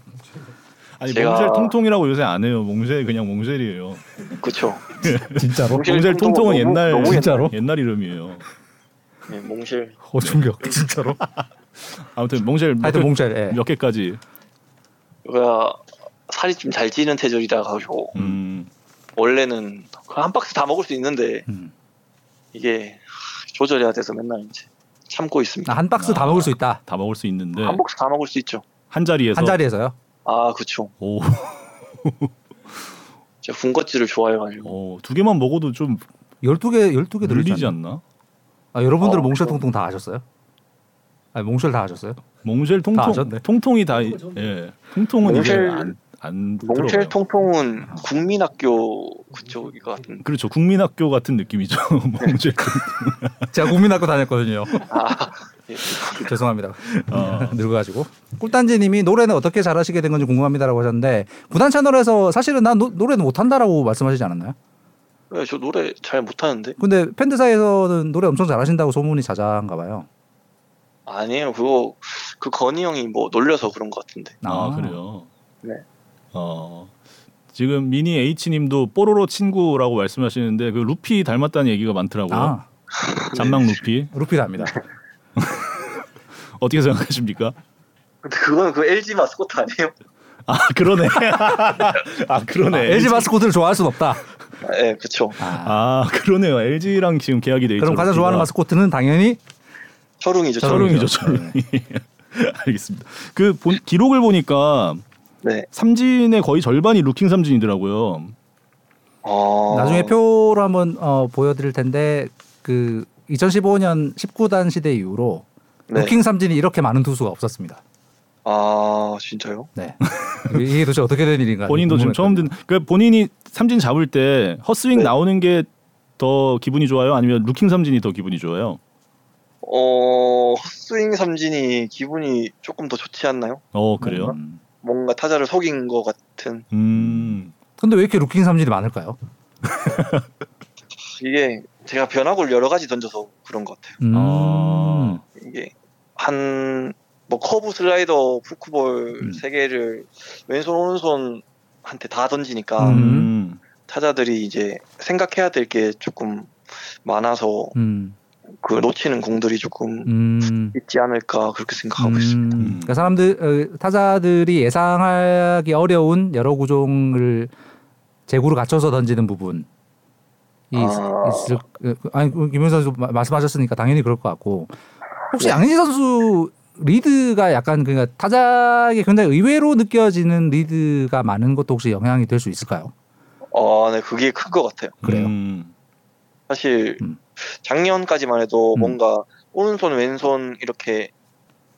아니 제가- 몽쉘 통통이라고 요새 안 해요. 몽쉘 그냥 몽쉘이에요. 그렇죠. 진짜로? 몽쉘 통통은 옛날 너무 진짜로? 옛날 이름이에요. 예, 몽쉘. 어 충격. 진짜로? 아무튼 몽쉘 몇, 하여튼 개, 몽쉘. 예. 몇 개까지. 그가 살이 좀 잘 찌는 체질이라 가지고 음. 원래는 그한 박스 다 먹을 수 있는데 음. 이게 조절해야 돼서 맨날 이제 참고 있습니다. 아, 한 박스 다 아. 먹을 수 있다. 다 먹을 수 있는데 한 박스 다 먹을 수 있죠. 한 자리에서 한 자리에서요? 아, 그쵸. 오, 제가 군것질을 좋아해가지고. 오, 두 개만 먹어도 좀 12개 12개 늘리지 들리지 않나? 아, 여러분들 은 어, 몽쉘 저- 통통 다 하셨어요? 아니 몽쉘 다 하셨어요? 몽쉘 다 통통 아셨네. 통통이 다 예. 통통은 이제 몽쉘- 안, 안 몽쉘. 통통은 국민학교 그쪽 이거 같은. 그렇죠. 국민학교 같은 느낌이죠. 몽쉘 제가 국민학교 다녔거든요. 아, 예. 죄송합니다. 어. 늙어가지고 꿀단지님이 노래는 어떻게 잘하시게 된 건지 궁금합니다라고 하셨는데 구단 채널에서 사실은 난 노, 노래는 못한다라고 말씀하시지 않았나요? 네, 저 노래 잘 못하는데. 근데 팬들 사이에서는 노래 엄청 잘하신다고 소문이 자자한가 봐요. 아니에요. 그거 그 건희 형이 뭐 놀려서 그런 것 같은데. 아, 그래요. 네. 어. 지금 미니 H님도 뽀로로 친구라고 말씀하시는데 그 루피 닮았다는 얘기가 많더라고요. 아 잔망 루피 루피답니다. 어떻게 생각하십니까? 근데 그거는 그 LG 마스코트 아니에요? 아 그러네. 아 그러네. LG 마스코트를 좋아할 순 없다. 예, 네, 그쵸. 아, 아 그러네요. LG랑 지금 계약이 돼 있죠. 그럼 가장. 좋아하는 마스코트는 당연히 철웅이죠. 철웅이죠. 철웅. 철웅이. 알겠습니다. 그 본, 기록을 보니까 네. 삼진의 거의 절반이 루킹 삼진이더라고요. 어... 나중에 표로 한번 어, 보여드릴 텐데 그 2015년 19단 시대 이후로 네. 루킹 삼진이 이렇게 많은 투수가 없었습니다. 아 진짜요? 네. 이게 도대체 어떻게 된 일인가? 본인도 지금 처음 듣는. 그 본인이 삼진 잡을 때 헛스윙 네. 나오는 게 더 기분이 좋아요? 아니면 루킹 삼진이 더 기분이 좋아요? 어 헛스윙 삼진이 기분이 조금 더 좋지 않나요? 어 그래요? 음. 뭔가 타자를 속인 것 같은 음. 근데 왜 이렇게 루킹 삼진이 많을까요? 이게 제가 변화구를 여러 가지 던져서 그런 것 같아요. 음. 아. 이게 한 뭐 커브 슬라이더 푸크볼 음. 세 개를 왼손 오른손한테 다 던지니까 음. 음. 타자들이 이제 생각해야 될 게 조금 많아서 음. 그 놓치는 공들이 조금 음. 있지 않을까 그렇게 생각하고 있습니다. 음. 그러니까 사람들 어, 타자들이 예상하기 어려운 여러 구종을 제구를 갖춰서 던지는 부분이 있- 아. 있을 어, 아니 김현 선수 마- 말씀하셨으니까 당연히 그럴 것 같고 혹시 양현지 선수 리드가 약간 그러니까 타자에게 굉장히 의외로 느껴지는 리드가 많은 것도 혹시 영향이 될 수 있을까요? 어, 네, 그게 큰 것 같아요. 그래요. 음. 사실 음. 작년까지만 해도 음. 뭔가 오른손 왼손 이렇게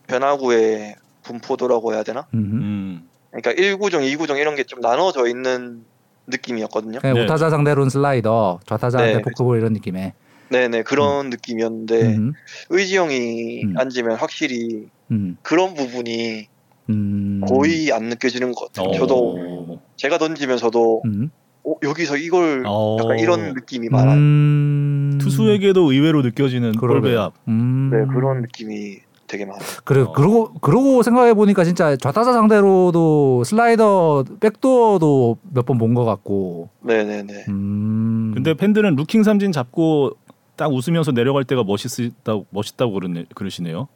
변화구의 분포도라고 해야 되나? 음. 음. 그러니까 1구종, 2구종 이런 게 좀 나눠져 있는 느낌이었거든요. 그냥 네. 우타자 상대로는 슬라이더, 좌타자한테 네, 포크볼 이런 느낌의. 네네 그런 느낌이었는데 음. 의지 형이 음. 앉으면 확실히 음. 그런 부분이 음. 거의 안 느껴지는 것 같아요. 어. 저도 제가 던지면서도 음. 어, 여기서 이걸 어. 약간 이런 느낌이 많아요. 음. 투수에게도 의외로 느껴지는. 볼배압. 음. 네 그런 느낌이 되게 많아요. 그래 어. 그러고 그러고 생각해 보니까 진짜 좌타자 상대로도 슬라이더 백도어도 몇 번 본 것 같고. 네네네. 음. 근데 팬들은 루킹 삼진 잡고 딱 웃으면서 내려갈 때가 멋있다고 멋있다고 그러네, 그러시네요.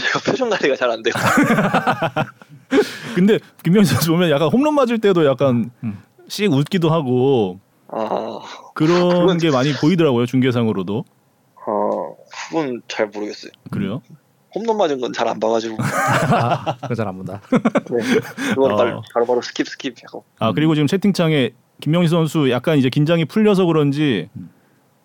제가 표정 관리가 잘 안 돼요. 근데 김명신 선수 보면 약간 홈런 맞을 때도 약간 음. 씩 웃기도 하고 아, 그런 그건- 게 많이 보이더라고요 중계상으로도 어, 그건 잘 모르겠어요. 그래요. 홈런 맞은 건 잘 안 봐가지고 아, 그거 잘 안 본다. 네. 그건 어. 바로 바로, 바로 skip skip 하고 아 그리고 지금 채팅창에 김명희 선수 약간 이제 긴장이 풀려서 그런지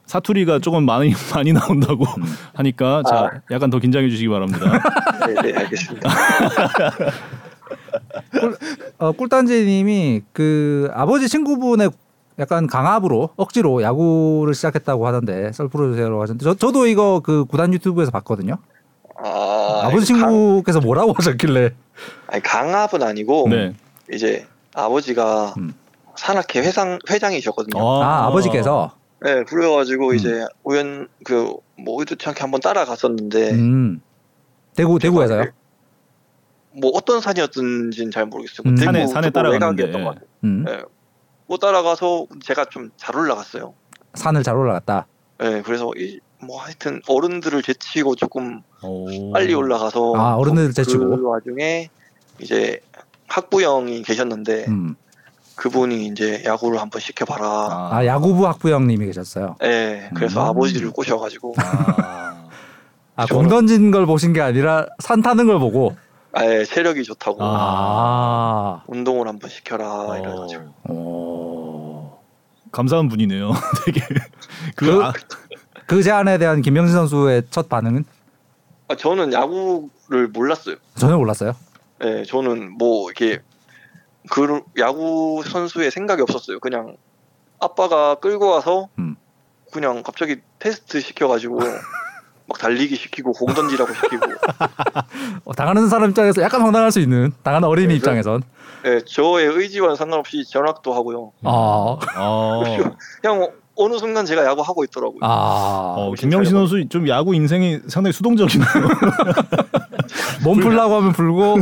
사투리가 조금 많이 많이 나온다고 하니까 자 아. 약간 더 긴장해 주시기 바랍니다. 네, 네 알겠습니다. 어, 꿀단지님이 그 아버지 친구분의 약간 강압으로 억지로 야구를 시작했다고 하던데 썰 풀어주세요라고 하셨는데 저, 저도 이거 그 구단 유튜브에서 봤거든요. 아, 아, 버지 친구께서 뭐라고 하셨길래 아니, 강압은 아니고 네. 이제 아버지가 음. 산악회 회장 회장이셨거든요. 아, 아 버지께서 네, 그래가지고 음. 이제 우연 그뭐 의도치 않게 한번 따라갔었는데 음. 대구 대구에서요. 뭐 어떤 산이었든지는 잘 모르겠어요. 음. 산에 산에 따라갔는데 것. 음. 네. 뭐 따라가서 제가 좀 잘 올라갔어요. 산을 잘 올라갔다. 네, 그래서 이, 뭐 하여튼 어른들을 제치고 조금 오. 빨리 올라가서 아, 어른들을 제치고. 그 와중에 이제 학부형이 계셨는데 음. 그분이 이제 야구를 한번 시켜봐라. 아, 아 야구부 학부형님이 계셨어요. 네, 그래서 음. 아버지를 꼬셔가지고 아. 아공 던진 걸 보신 게 아니라 산 타는 걸 보고. 아예 체력이 좋다고 아. 운동을 한번 시켜라 어. 이래가지고 오. 감사한 분이네요. 되게 그, 그- 아, 그 제안에 대한 김명진 선수의 첫 반응은 아, 저는 야구를 몰랐어요. 전혀 몰랐어요. 네, 저는 뭐 이렇게 그 야구 선수의 생각이 없었어요. 그냥 아빠가 끌고 와서 음. 그냥 갑자기 테스트 시켜가지고 막 달리기 시키고 공 던지라고 시키고 어, 당하는 사람 입장에서 약간 황당할 수 있는 당하는 어린이 네, 입장에선 네, 저의 의지와는 상관없이 전학도 하고요. 아, 아. 그냥 어- 어느 순간 제가 야구 하고 있더라고요. 아, 어, 김명신 선수 좀 야구 인생이 상당히 수동적이네요. 몸 풀라고 하면 풀고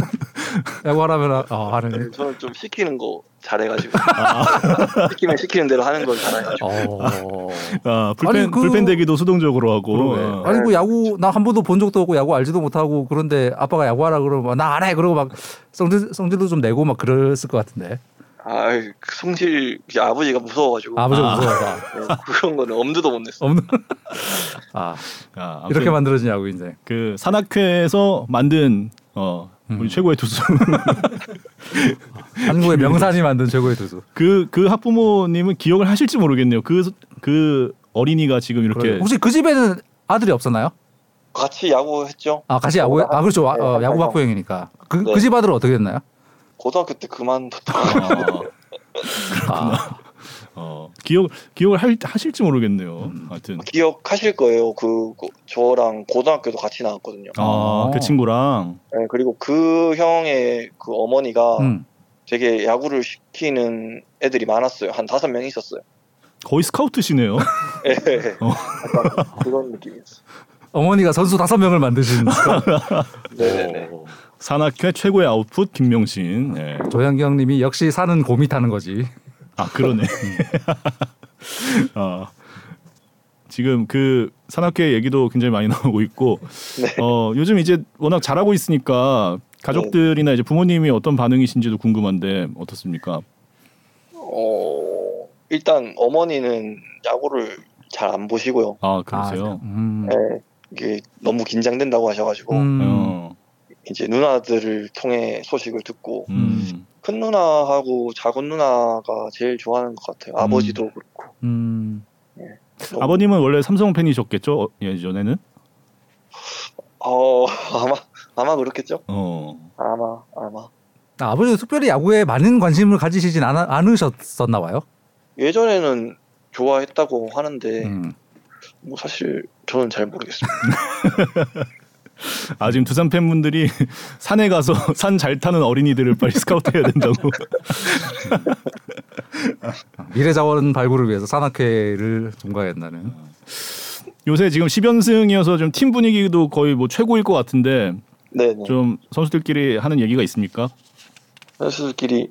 야구 하라면 어, 하는. 네, 저는 좀 시키는 거 잘해가지고 아. 시키면 시키는 대로 하는 걸 잘해가지고 어. 아, 불펜 아니, 그- 불펜 대기도 수동적으로 하고. 어. 아니 그 야구 나 한 번도 본 적도 없고 야구 알지도 못하고 그런데 아빠가 야구하라 그러면 나 안 해 그러고 막 성질 성질도 좀 내고 막 그랬을 것 같은데 아 성질 이제 아버지가 무서워가지고 아버지가 아. 무서워서 네, 그런 거는 엄두도 못 냈어. 없는 아 아, 이렇게 야구 인생 그 산악회에서 만든 어 우리 음. 최고의 투수 한국의 명산이 만든 최고의 투수 그그 학부모님은 기억을 하실지 모르겠네요. 그그 어린이가 지금 이렇게 그러게요. 혹시 그 집에는 아들이 없었나요? 같이 야구했죠. 아 같이 야구 아 그렇죠 와- 네, 어, 야구 네. 학부형이니까 그 네. 그집 아들은 어떻게 됐나요? 고등학교 때 그만뒀다. 어, 아, 어, 기억 기억을 할, 하실지 모르겠네요. 음. 하여튼 기억하실 거예요. 그, 그 저랑 고등학교도 같이 나왔거든요. 아, 어. 그 친구랑 네, 그리고 그 형의 그 어머니가 음. 되게 야구를 시키는 애들이 많았어요. 한 다섯 명 있었어요. 거의 스카우트시네요. 예, 어. 약간 그런 느낌이었어요. 어머니가 선수 다섯 명을 만드신 네네네. 어, 산악회 최고의 아웃풋 김명신. 예. 조현경님이 역시 사는 곰이 타는 거지. 아 그러네. 아, 지금 그 산악회 얘기도 굉장히 많이 나오고 있고 네. 어, 요즘 이제 워낙 잘하고 있으니까 가족들이나 이제 부모님이 어떤 반응이신지도 궁금한데 어떻습니까? 어, 일단 어머니는 야구를 잘 안 보시고요. 아 그러세요? 음. 네, 이게 너무 긴장된다고 하셔가지고 음. 어, 이제 누나들을 통해 소식을 듣고 음, 큰 누나하고 작은 누나가 제일 좋아하는 것 같아요. 아버지도 그렇고. 음. 너무- 아버님은 원래 삼성 팬이셨겠죠 어, 예전에는? 어 아마 아마 그렇겠죠. 어, 아마 아마 아, 아버지도 특별히 야구에 많은 관심을 가지시진 않, 않으셨었나 봐요. 예전에는 좋아했다고 하는데 음. 뭐 사실 저는 잘 모르겠습니다. 아 지금 두산 팬분들이 산에 가서 산 잘 타는 어린이들을 빨리 스카우트해야 된다고. 미래 자원 발굴을 위해서 산악회를 종가한다는. 요새 지금 10연승이어서 좀 팀 분위기도 거의 뭐 최고일 것 같은데 네네. 좀 선수들끼리 하는 얘기가 있습니까? 선수들끼리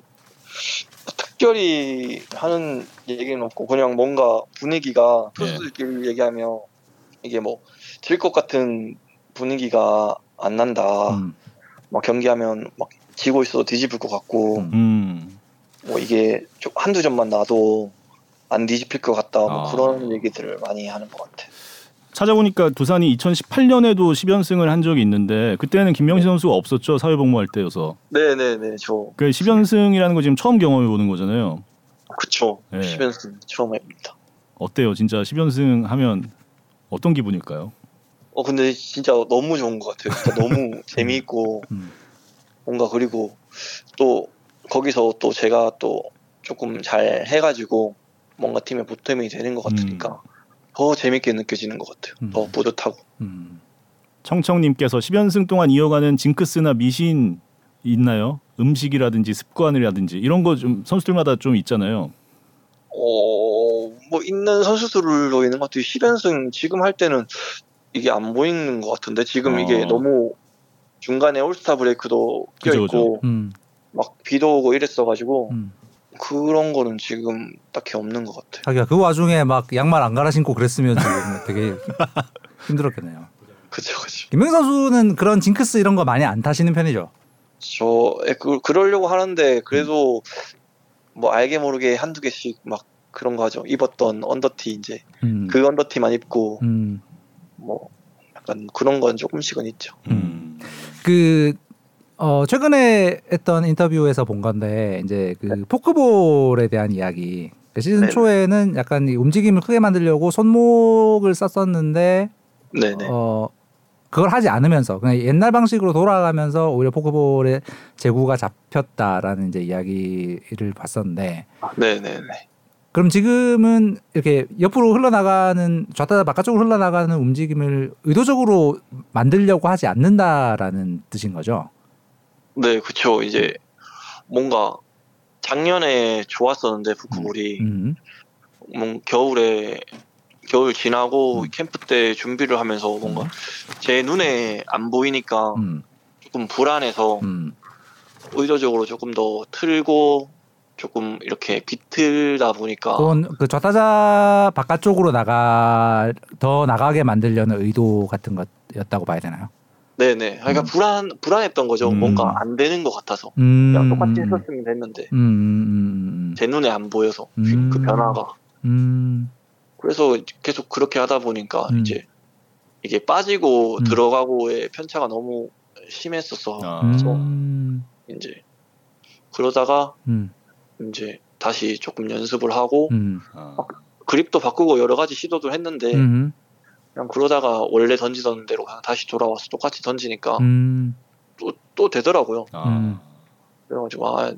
특별히 하는 얘기는 없고 그냥 뭔가 분위기가 네. 선수들끼리 얘기하면 이게 뭐 질 것 같은 분위기가 안 난다. 음. 막 경기하면 막 지고 있어도 뒤집을 것 같고 음. 음. 뭐 이게 좀 한두 점만 나도 안 뒤집힐 것 같다. 뭐 아. 그런 얘기들을 많이 하는 것 같아. 찾아보니까 두산이 2018년에도 10연승을 한 적이 있는데 그때는 김명신 선수가 없었죠 사회복무할 때여서 네네네 저 그 10연승이라는 거 지금 처음 경험해 보는 거잖아요. 그쵸 네. 10연승 처음 해봅니다. 어때요? 진짜 10연승 하면 어떤 기분일까요? 어 근데 진짜 너무 좋은 것 같아요. 진짜 너무 재미있고 음. 뭔가 그리고 또 거기서 또 제가 또 조금 잘 해가지고 뭔가 팀의 보탬이 되는 것 같으니까 더 재밌게 느껴지는 것 같아요. 음. 더 뿌듯하고. 음. 청청님께서 10연승 동안 이어가는 징크스나 미신 있나요? 음식이라든지 습관이라든지 이런 거 좀 선수들마다 좀 있잖아요. 어, 뭐 있는 선수들로 있는 것 같아요. 10연승 지금 할 때는 이게 안 보이는 것 같은데 지금 어. 이게 너무 중간에 올스타 브레이크도 그죠, 껴있고 음. 막 비도 오고 이랬어가지고 음. 그런 거는 지금 딱히 없는 것 같아요. 자기가 그 와중에 막 양말 안 갈아 신고 그랬으면 지금 되게 힘들었겠네요. 그죠, 그죠. 김명 선수는 그런 징크스 이런 거 많이 안 타시는 편이죠. 저 예, 그, 그러려고 하는데 그래도 뭐 알게 모르게 한두 개씩 막 그런 거 하죠. 입었던 언더티 이제 음. 그 언더티만 입고 음. 뭐 약간 그런 건 조금씩은 있죠. 음. 그 어, 최근에 했던 인터뷰에서 본 건데 이제 그 포크볼에 대한 이야기. 그 시즌 네네. 초에는 약간 이 움직임을 크게 만들려고 손목을 썼었는데 네네. 어 그걸 하지 않으면서 그냥 옛날 방식으로 돌아가면서 오히려 포크볼의 재구가 잡혔다라는 이제 이야기를 봤었는데 네네네. 그럼 지금은 이렇게 옆으로 흘러나가는 좌타 바깥쪽으로 흘러나가는 움직임을 의도적으로 만들려고 하지 않는다라는 뜻인 거죠. 네, 그쵸. 이제 뭔가 작년에 좋았었는데 푸크볼이 음. 뭔 겨울에 겨울 지나고 음. 캠프 때 준비를 하면서 뭔가 제 눈에 안 보이니까 음. 조금 불안해서 음. 의도적으로 조금 더 틀고 조금 이렇게 비틀다 보니까 그건 그 좌타자 바깥쪽으로 나가 더 나가게 만들려는 의도 같은 것이었다고 봐야 되나요? 네네. 그러니까 음. 불안 불안했던 거죠. 음. 뭔가 안 되는 것 같아서 음. 그냥 똑같이 했었으면 됐는데 음. 음. 제 눈에 안 보여서 음. 그 변화가 음. 그래서 계속 그렇게 하다 보니까 음. 이제 이게 빠지고 음. 들어가고의 편차가 너무 심했었어. 아. 그래서 음. 이제 그러다가 음. 이제 다시 조금 연습을 하고 음. 아. 그립도 바꾸고 여러 가지 시도도 했는데 음. 그냥 그러다가 원래 던지던 대로 그냥 다시 돌아와서 똑같이 던지니까 음. 또, 또 되더라고요. 아. 음. 그래가지고 아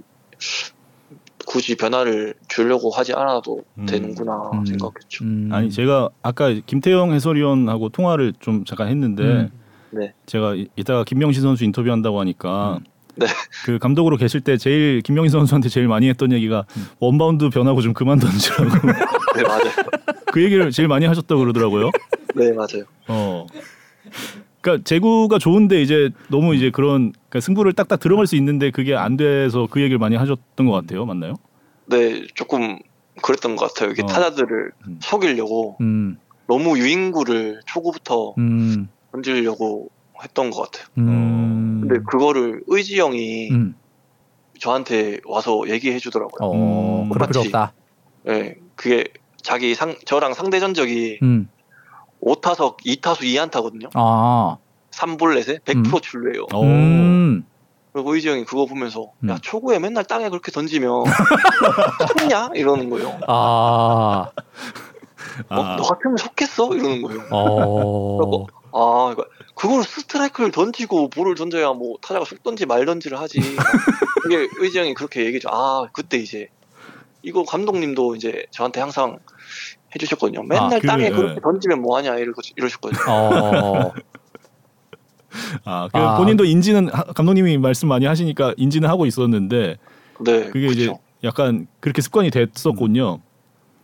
굳이 변화를 주려고 하지 않아도 음. 되는구나 음. 생각했죠. 음. 아니 제가 아까 김태형 해설위원하고 통화를 좀 잠깐 했는데 음. 네. 제가 이- 이따가 김명신 선수 인터뷰한다고 하니까 네. 그 감독으로 계실 때 제일 김명신 선수한테 제일 많이 했던 얘기가 음. 원바운드 변화구 좀 그만 던지라고 네 맞아요. 그 얘기를 제일 많이 하셨다고 그러더라고요. 네 맞아요. 어. 그러니까 제구가 좋은데 이제 너무 이제 그런 그러니까 승부를 딱딱 들어갈 수 있는데 그게 안 돼서 그 얘기를 많이 하셨던 것 같아요. 맞나요? 네 조금 그랬던 것 같아요. 이게 어. 타자들을 음. 속이려고 음. 너무 유인구를 초구부터 음. 던지려고 했던 것 같아요. 음. 근데 그거를 의지 형이 음. 저한테 와서 얘기해 주더라고요. 어, 음. 그럴 필요. 없다. 네, 그게 자기 상 저랑 상대 전적이 음. 5타석 2타수 2안타거든요. 아. 3볼넷에 100% 음. 출루예요. 어. 음. 그리고 의지 형이 그거 보면서 음. 야 초구에 맨날 땅에 그렇게 던지면 속냐 이러는 거예요. 아. 어, 아. 너 같으면 속겠어 이러는 거예요. 어. 아, 그러니까 그걸 스트라이크를 던지고 볼을 던져야 뭐 타자가 속던지 말던지를 하지. 이게 의지 형이 그렇게 얘기죠. 아, 그때 이제 이거 감독님도 이제 저한테 항상 해주셨거든요. 맨날 아, 그, 땅에 예. 그렇게 던지면 뭐하냐 이러, 이러셨거든요. 어. 아, 그 아. 본인도 인지는 하- 감독님이 말씀 많이 하시니까 인지는 하고 있었는데 네, 그게 그쵸. 이제 약간 그렇게 습관이 됐었군요.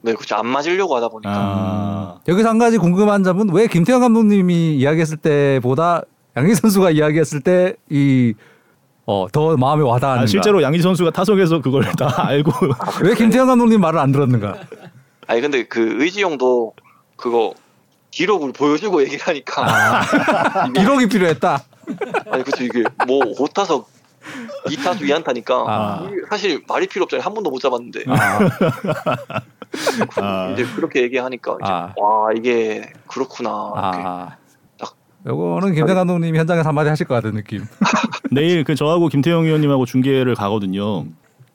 네, 그렇죠. 안 맞으려고 하다 보니까. 아. 여기서 한 가지 궁금한 점은 왜 김태형 감독님이 이야기했을 때보다 양희 선수가 이야기했을 때 이 어, 더 마음에 와닿았는가? 아, 실제로 양희 선수가 타석에서 그걸 다 알고 왜 김태형 감독님 말을 안 들었는가? 아니 근데 그 의지 형도 그거 기록을 보여주고 얘기를 하니까 기록이 필요했다. 아니 그쵸 이게 뭐 5타석 2타수 2안타니까 아. 사실 말이 필요 없잖아요. 한 번도 못 잡았는데. 아, 아. 이제 그렇게 얘기하니까 이제 아. 와 이게 그렇구나. 아. 요거는 김태형 감독님이 현장에서 한마디 하실 것 같은 느낌. 내일 그 저하고 김태형 의원님하고 중계를 가거든요.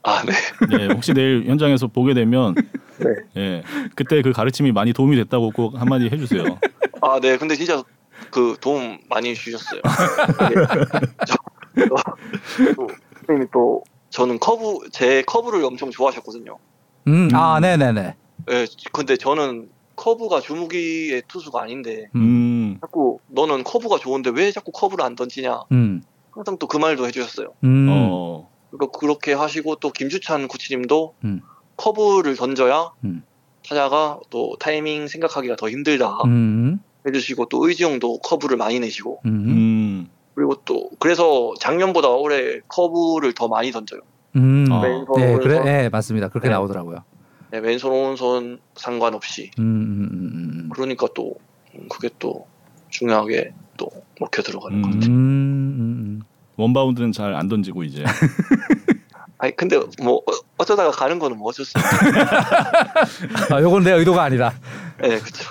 아 네. 네, 혹시 내일 현장에서 보게 되면 네. 예, 그때 그 가르침이 많이 도움이 됐다고 꼭 한마디 해주세요. 아 네. 근데 진짜 그 도움 많이 주셨어요. 네. 또 선생님이 또 저는 커브 제 커브를 엄청 좋아하셨거든요. 음, 아, 네, 네, 네. 예, 근데 저는 커브가 주무기의 투수가 아닌데 음. 자꾸 너는 커브가 좋은데 왜 자꾸 커브를 안 던지냐 음. 항상 또 그 말도 해주셨어요. 음. 어. 그러니까 그렇게 하시고 또 김주찬 코치님도 음. 커브를 던져야 음. 타자가 또 타이밍 생각하기가 더 힘들다 음. 해주시고 또 의지형도 커브를 많이 내시고 음. 음. 그리고 또 그래서 작년보다 올해 커브를 더 많이 던져요. 음. 어. 왼손 네, 오른손 그래, 네, 맞습니다. 그렇게 네. 나오더라고요. 네, 왼손 오른손 상관없이 음, 음, 음, 음, 그러니까 또 음, 그게 또 중요하게 또 먹혀 들어가는 것 음. 음, 같아요. 음, 원바운드는 잘 안 던지고 이제. 아니 근데 뭐 어- 어쩌다가 가는 거는 뭐 어쩔 수 없어요. 음. 아, 요건 내 의도가 아니다. 네, 그렇죠.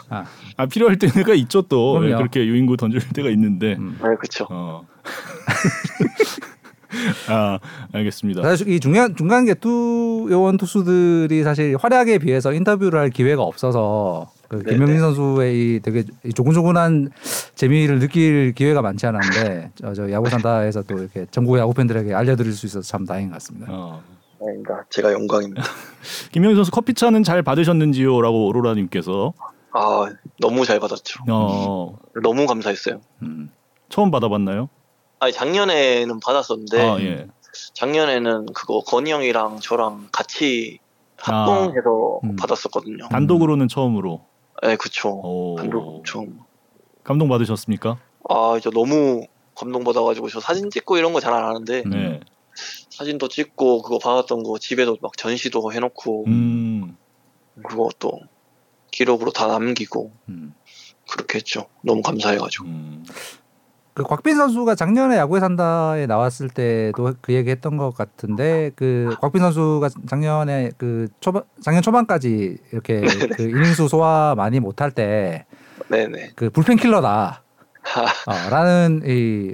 아 필요할 때가 있죠 또 그럼요. 왜 그렇게 유인구 던질 때가 있는데. 음. 네, 그렇죠. 어. 아 알겠습니다. 사실 이 중간 중간 개투 요원 투수들이 사실 활약에 비해서 인터뷰를 할 기회가 없어서 그 네네. 김명민 선수의 이 되게 이 조근조근한 재미를 느낄 기회가 많지 않았는데 저, 저 야구 산다에서 또 이렇게 전국 야구 팬들에게 알려드릴 수 있어서 참 다행인 것 같습니다. 어. 아닙니다. 제가 영광입니다. 김명희 선수 커피차는 잘 받으셨는지요라고 오로라님께서 아 너무 잘 받았죠. 어, 너무 감사했어요. 음. 처음 받아봤나요? 아니 작년에는 받았었는데 아 예. 작년에는 그거 건희 형이랑 저랑 같이 합동해서 음. 받았었거든요. 단독으로는 처음으로. 네, 그쵸. 오. 단독 처음. 감동 받으셨습니까? 아, 이제 너무 감동 받아가지고 저 사진 찍고 이런 거 잘 안 하는데 네. 사진도 찍고 그거 받았던 거 집에도 막 전시도 해놓고 음. 그거 또 기록으로 다 남기고 음. 그렇게 했죠. 너무 감사해가지고. 음. 그 곽빈 선수가 작년에 야구에 산다에 나왔을 때도 그 얘기 했던 것 같은데 그 곽빈 선수가 작년에 그 초반 작년 초반까지 이렇게 그 이닝수 소화 많이 못할 때 그. 불펜 킬러다. 어, 라는 이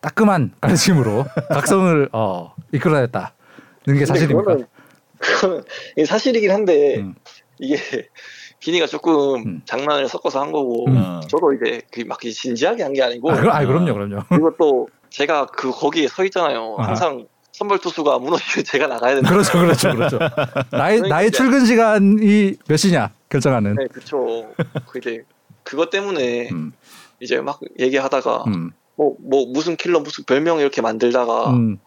따끔한 가르침으로 각성을 어, 이끌어냈다는 게 사실입니까? 그거는, 그거는 사실이긴 한데 음. 이게 비니가 조금 음. 장난을 섞어서 한 거고 음. 아. 저도 이제 그막 진지하게 한 게 아니고 아, 아, 그럼요, 그럼요. 그리고 또 제가 그 거기에 서 있잖아요. 항상 선발 투수가 무너지면 제가 나가야 된다. 그렇죠, 그렇죠, 그렇죠. 나의 그러니까 나의 이제- 출근 시간이 몇 시냐 결정하는. 네, 그렇죠. 그게 그것 때문에 음, 이제 막 얘기하다가 음, 뭐뭐 무슨 킬러 무슨 별명 이렇게 만들다가 음.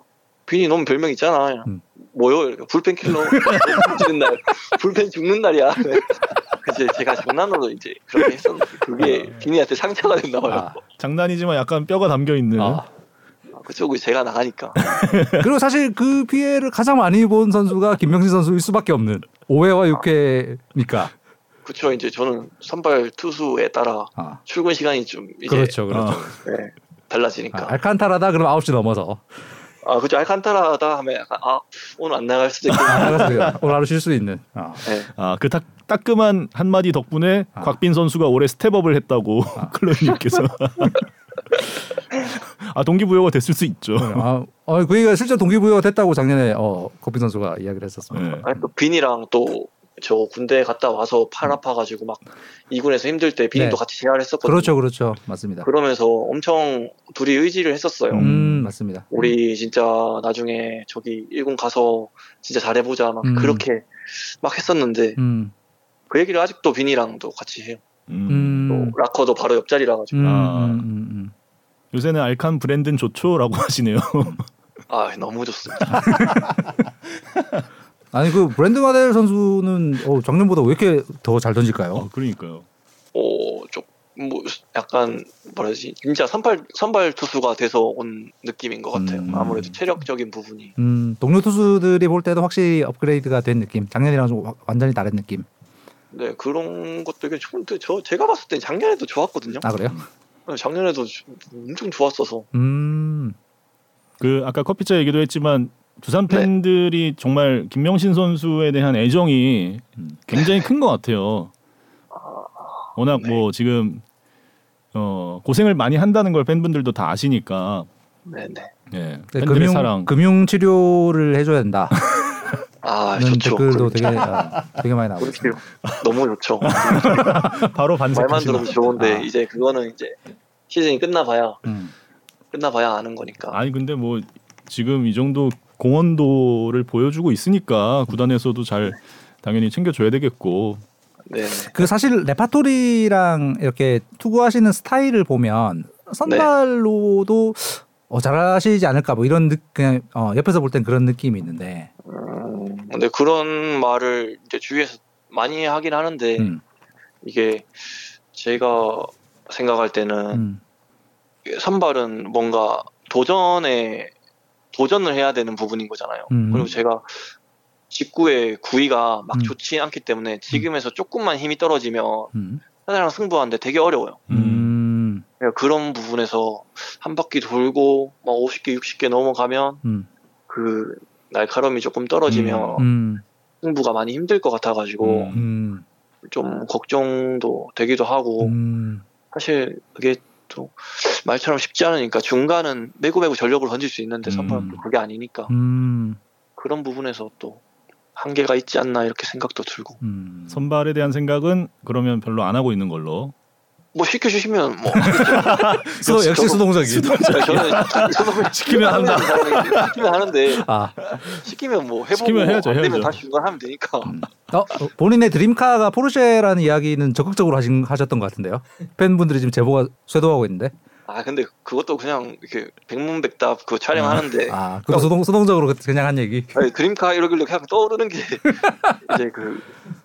빈이 너무 별명 있잖아. 음. 뭐요? 불펜 킬러 죽는 날 불펜 죽는 날이야. 이제 제가 장난으로 이제 그렇게 했었는데 그게 빈이한테 상처가 됐나 봐요. 아, 장난이지만 약간 뼈가 담겨 있는. 아. 그쪽이 제가 나가니까. 그리고 사실 그 피해를 가장 많이 본 선수가 김명진 선수일 수밖에 없는 5회와 6회니까. 그쵸 이제 저는 선발 투수에 따라 아, 출근 시간이 좀 이제 그렇죠, 그렇죠. 네, 달라지니까. 아, 알칸타라다 그럼 9시 넘어서 아, 그죠. 알칸타라다 하면 약간, 아, 오늘 안 나갈 수도 아, 있겠네. 알았어요. 오늘 하루 쉴 수 있는. 아. 네. 아 그 따끔한 한 마디 덕분에 아. 곽빈 선수가 올해 스텝업을 했다고 클로이님께서. 아 동기부여가 됐을 수 있죠. 아, 어, 그 얘기가 실제 동기부여가 됐다고 작년에 어, 코피 선수가 이야기를 했었습니다. 네. 아니, 또 빈이랑 또, 저 군대 갔다 와서 팔 아파가지고 막, 이군에서 힘들 때 빈이도 네. 같이 재활 했었거든요. 그렇죠, 그렇죠, 맞습니다. 그러면서 엄청 둘이 의지를 했었어요. 음, 맞습니다. 우리 진짜 나중에 저기 일군 가서 진짜 잘해보자 막 음. 그렇게 막 했었는데 음, 그 얘기를 아직도 빈이랑도 같이 해요. 음. 음, 또 라커도 바로 옆자리라 가지고 음, 아. 음, 음, 음. 요새는 알칸 브랜드는 좋죠라고 하시네요. 아 너무 좋습니다. 아니 그 브랜드 마델 선수는 어, 작년보다 왜 이렇게 더 잘 던질까요? 어, 그러니까요. 어 좀뭐 약간 뭐라지 진짜 선발 선발 투수가 돼서 온 느낌인 것 같아요. 음. 아무래도 체력적인 부분이 음, 동료 투수들이 볼 때도 확실히 업그레이드가 된 느낌. 작년이랑 좀 와- 완전히 다른 느낌. 네 그런 것도 되게 좋은데 저 제가 봤을 때 작년에도 좋았거든요. 아 그래요? 네, 작년에도 엄청 좋았어서 음, 그 아까 커피차 얘기도 했지만 두산 네. 팬들이 정말 김명신 선수에 대한 애정이 굉장히 큰 것 같아요. 워낙 네. 뭐 지금 어, 고생을 많이 한다는 걸 팬분들도 다 아시니까 네네. 예, 네, 팬들의 금융 사랑. 금융 치료를 해줘야 된다. 아는 좋죠. 댓글도 그- 되게 아, 되게 많이 나오고 있어요. 그렇게 너무 좋죠. 바로 말만 반색하시는. 들어도 좋은데 아. 이제 그거는 이제 시즌이 끝나봐야 음. 끝나봐야 아는 거니까. 아니 근데 뭐 지금 이 정도 공헌도를 보여주고 있으니까 구단에서도 잘 당연히 챙겨줘야 되겠고. 네. 그 사실 레파토리랑 이렇게 투구하시는 스타일을 보면 선발로도 어, 잘하시지 않을까 뭐 이런 느, 그냥 어, 옆에서 볼 땐 그런 느낌이 있는데. 음, 근데 그런 말을 이제 주위에서 많이 하긴 하는데 음, 이게 제가 생각할 때는 음, 선발은 뭔가 도전에 도전을 해야 되는 부분인 거잖아요. 음. 그리고 제가 직구의 구위가 막 음. 좋지 않기 때문에 지금에서 조금만 힘이 떨어지면 음, 사람랑 승부하는데 되게 어려워요. 음, 그런 부분에서 한 바퀴 돌고 막 50개, 60개 넘어가면 음, 그 날카로움이 조금 떨어지면 음, 승부가 많이 힘들 것 같아가지고 음. 음, 좀 걱정도 되기도 하고 음, 사실 그게 또 말처럼 쉽지 않으니까 중간은 매구매구 전력을 던질 수 있는데 음. 선발은 또 그게 아니니까 음, 그런 부분에서 또 한계가 있지 않나 이렇게 생각도 들고 음. 선발에 대한 생각은 그러면 별로 안 하고 있는 걸로. 뭐 시켜주시면 뭐 수, 역시 수동적이. 저는 시키면 한다. 시키면 하는데 아, 시키면 뭐 해보고 시키면 해야죠, 안 되면. 다시 중간하면 되니까 어, 어, 본인의 드림카가 포르쉐라는 이야기는 적극적으로 하신 하셨던 것 같은데요. 팬분들이 지금 제보가 쇄도하고 있는데. 아 근데 그것도 그냥 이렇게 백문백답 그 촬영하는데 아, 그거 수동 수동적으로 그냥 한 얘기. 아니, 드림카 이러길래 그냥 떠오르는 게 이제 그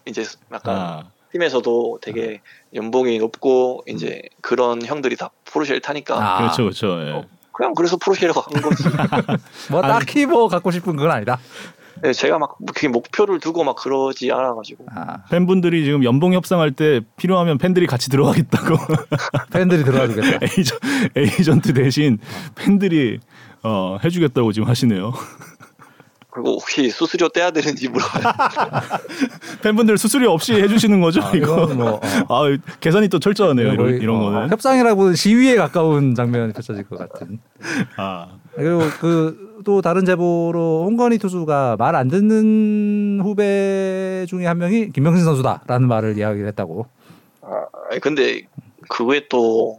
이제 약간 아, 팀에서도 되게 연봉이 높고 이제 그런 형들이 다 포르쉐를 타니까 아. 그렇죠, 그렇죠. 예. 그냥 그래서 포르쉐라고 한 거지. 뭐 딱히 뭐 갖고 싶은 건 아니다. 네, 제가 막 그게 목표를 두고 막 그러지 않아가지고 아, 팬분들이 지금 연봉 협상할 때 필요하면 팬들이 같이 들어가겠다고 팬들이 들어와 주겠다. 에이전, 에이전트 대신 팬들이 어, 해주겠다고 지금 하시네요. 그리고 혹시 수수료 떼야 되는지 물어봐요. 팬분들 수수료 없이 해주시는 거죠? 아, 이거. 뭐 어. 아 계산이 또 철저하네요. 이런, 거의, 이런 어, 거는. 협상이라고 시위에 가까운 장면이 펼쳐질 것 같은. 아, 그리고 그 또 다른 제보로 홍건희 투수가 말 안 듣는 후배 중에 한 명이 김명신 선수다라는 말을 이야기를 했다고. 아니, 근데 그게 또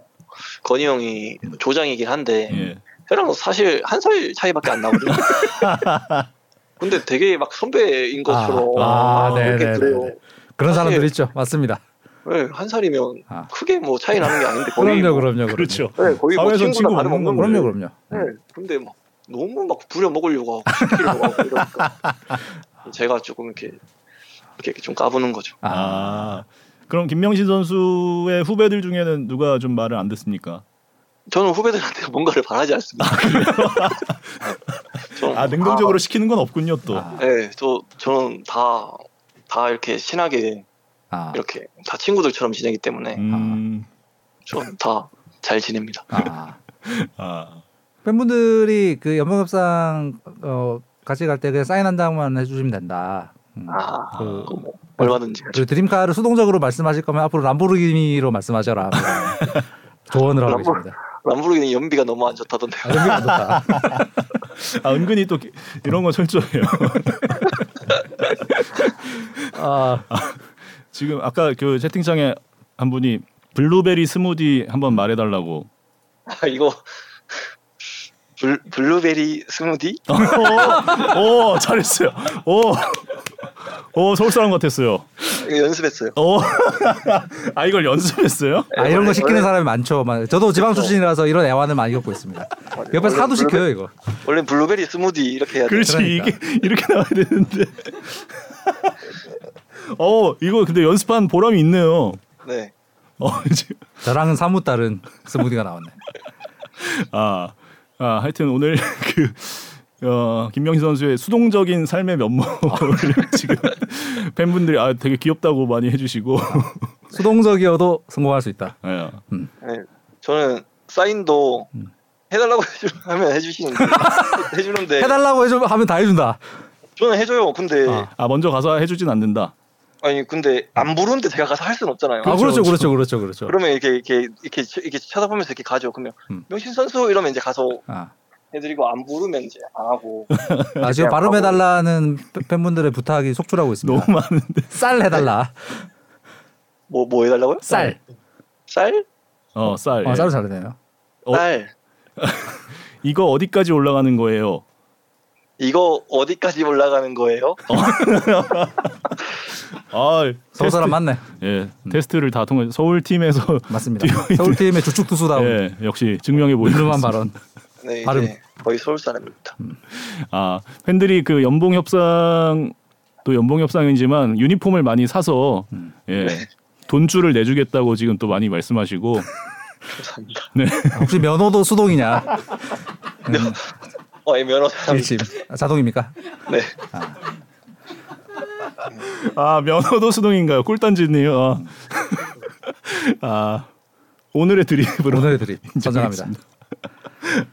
건희 형이 조장이긴 한데 예. 걔랑 사실 한 살 차이밖에 안 나거든요. 근데 되게 막 선배인 것처럼 아, 아, 그렇게 네네네. 그래요. 그런 사실- 사람들 있죠. 맞습니다. 네, 한 살이면 아. 크게 뭐 차이 나는 게 아닌데 거의 그럼요, 뭐, 그럼요, 그럼요. 그렇죠. 네, 거의 뭐 친구나 친구 다름없는 먹는 거예요. 그럼요, 그럼요. 네, 근데 막 너무 막 부려 먹으려고 하고 시키려고 하고 이러니까 제가 조금 이렇게 이렇게 좀 까부는 거죠. 아, 아, 그럼 김명신 선수의 후배들 중에는 누가 좀 말을 안 듣습니까? 저는 후배들한테 뭔가를 바라지 않습니다. 아 능동적으로 시키는 건 없군요 또. 아, 다, 네, 저 저는 다 다 이렇게 친하게 아, 이렇게 다 친구들처럼 지내기 때문에 음, 저는 다잘 지냅니다. 아. 아, 팬분들이 그 연봉협상 어, 같이 갈 때 그냥 사인 한 장만 해주시면 된다. 음. 아, 그- 뭐 얼마든지 하죠. 그 드림카를 수동적으로 말씀하실 거면 앞으로 람보르기니로 말씀하셔라. 조언을 하고 람보- 계십니다. 람보르기니 연비가 너무 안 좋다던데. 아, 연비가 안 좋다. 아 은근히 또 이런 거 철저해요. 아, 지금 아까 그 채팅창에 한 분이 블루베리 스무디 한번 말해달라고. 아, 이거 블, 블루베리 스무디? 오 잘했어요. 오, 오 서울 사람 같았어요. 연습했어요. 오, 아 이걸 연습했어요? 아 이런 거 시키는 원래- 사람이 많죠. 막 저도 지방 출신이라서 이런 애환을 많이 겪고 있습니다. 옆에서 하도 시켜요 이거. 원래 블루베리 스무디 이렇게 해야 돼. 그렇지 그러니까. 이게 이렇게 나와야 되는데. 어 이거 근데 연습한 보람이 있네요. 네. 어 저랑은 사뭇 다른 스무디가 나왔네. 아, 아 하여튼 오늘 그 어, 김명희 선수의 수동적인 삶의 면모를 지금 팬분들이 아 되게 귀엽다고 많이 해주시고 수동적이어도 성공할 수 있다. 예. 네. 저는 사인도 음. 해달라고 하면 해주시는데 해주는데 해달라고 하면 다 해준다. 저는 해줘요. 근데 아. 아 먼저 가서 해주진 않는다. 아니 근데 안 부르는데 제가 가서 할 수는 없잖아요. 아 그렇죠, 그렇죠, 그렇죠, 그렇죠. 그러면 이렇게 이렇게 이렇게 이렇게 쳐다보면서 이렇게 가죠. 그러면 음. 명신 선수 이러면 이제 가서 아, 해드리고 안 부르면 이제 안 하고 아 지금 발음 해달라는 팬- 팬분들의 부탁이 속출하고 있습니다. 너무 많은데. 쌀 해달라. 뭐뭐 해달라고요? 쌀. 쌀? 어 쌀. 아, 예. 쌀을 잘하네요. 어? 쌀. 이거 어디까지 올라가는 거예요? 이거 어디까지 올라가는 거예요? 아, 서울 사람 맞네. 예, 테스트를 다 통해 서울 팀에서 맞습니다. 뛰고 있는- 서울 팀의 주축 투수다운 예, 역시 증명해 보이는 발음. 네, 발음. 거의 서울 사람입니다. 아 팬들이 그 연봉 협상 또 연봉 협상이지만 유니폼을 많이 사서 예 돈줄을 내주겠다고 지금 또 많이 말씀하시고 감사합니다. 네 아, 혹시 면허도 수동이냐? 어, 이 면허. 일침 아, 자동입니까? 네. 아 면허도 수동인가요? 꿀단지네요. 아, 아 오늘의 드립으로 오늘의 드립 선정합니다.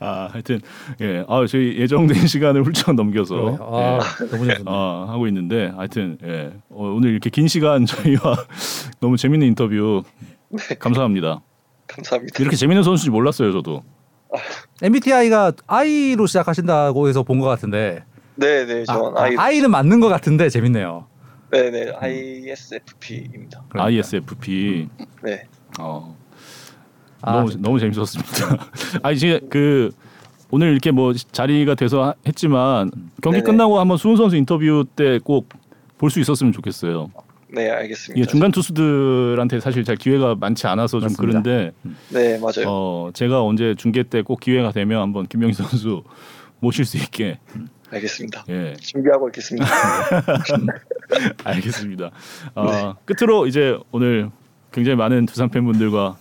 아 하여튼 예, 아 저희 예정된 시간을 훌쩍 넘겨서 아, 예, 너무 재밌네. 아, 하고 있는데 하여튼 예, 어, 오늘 이렇게 긴 시간 저희와 너무 재밌는 인터뷰 감사합니다. 감사합니다. 이렇게 재밌는 선수인지 몰랐어요 저도. MBTI가 I로 시작하신다고 해서 본 것 같은데 네, 네, 전 아, I, I는 맞는 것 같은데 재밌네요. 네, 네, ISFP입니다. 그러니까. ISFP. 네, 어, 아, 너무 너무 재밌었습니다. 아니 이제 그 오늘 이렇게 뭐 자리가 돼서 하- 했지만 경기 네네. 끝나고 한번 수훈 선수 인터뷰 때 꼭 볼 수 있었으면 좋겠어요. 네, 알겠습니다. 이게 중간 투수들한테 사실 잘 기회가 많지 않아서 좀 맞습니다. 그런데 네, 맞아요. 어 제가 언제 중계 때 꼭 기회가 되면 한번 김명희 선수 모실 수 있게 알겠습니다. 예 준비하고 있겠습니다. 알겠습니다. 어, 끝으로 이제 오늘 굉장히 많은 두산 팬분들과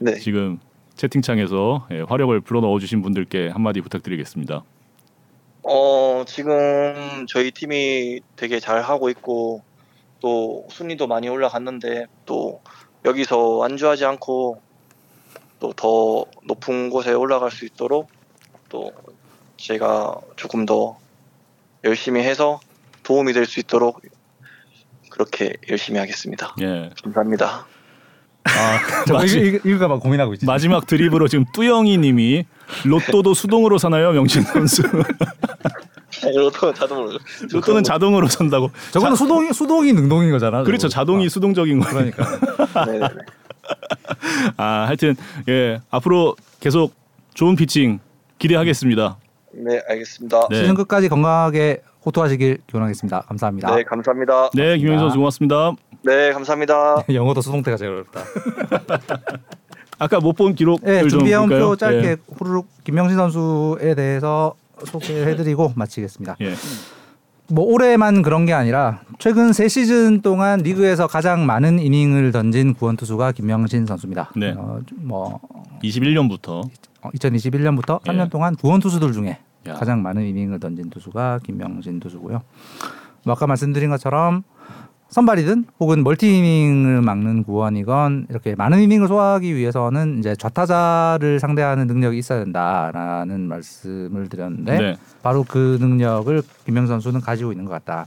네, 지금 채팅창에서 예, 화력을 불어 넣어 주신 분들께 한마디 부탁드리겠습니다. 어, 지금 저희 팀이 되게 잘 하고 있고 또 순위도 많이 올라갔는데 또 여기서 완주하지 않고 또 더 높은 곳에 올라갈 수 있도록 또 제가 조금 더 열심히 해서 도움이 될 수 있도록 그렇게 열심히 하겠습니다. 예. 감사합니다. 아, 저 마지, 읽- 읽을까 봐 고민하고 있지. 마지막 드립으로 지금 뚜영이님이 로또도 수동으로 사나요, 명신 선수? 로또는 자동으로. 로또는 자동으로 산다고. 저거는 수동이 수동이 능동인 거잖아. 그렇죠, 저거. 자동이 수동적인 아, 거예요. 그러니까. 네네네. 아, 하여튼 예 앞으로 계속 좋은 피칭 기대하겠습니다. 네, 알겠습니다. 네. 시즌 끝까지 건강하게 호투하시길 기원하겠습니다. 감사합니다. 네, 감사합니다. 네, 김영희 선수 고맙습니다. 네, 감사합니다. 영어도 수동태가 제일 어렵다. 아까 못 본 기록을 네, 볼까요? 표 짧게 예. 후루룩 김명신 선수에 대해서 소개해드리고 마치겠습니다. 예. 뭐 올해만 그런 게 아니라 최근 세 시즌 동안 리그에서 가장 많은 이닝을 던진 구원 투수가 김명신 선수입니다. 네. 어, 뭐 21년부터 2021년부터 예. 3년 동안 구원 투수들 중에 야. 가장 많은 이닝을 던진 투수가 김명신 투수고요. 뭐 아까 말씀드린 것처럼 선발이든 혹은 멀티 이닝을 막는 구원이건 이렇게 많은 이닝을 소화하기 위해서는 이제 좌타자를 상대하는 능력이 있어야 된다라는 말씀을 드렸는데 네. 바로 그 능력을 김명 선수는 가지고 있는 것 같다.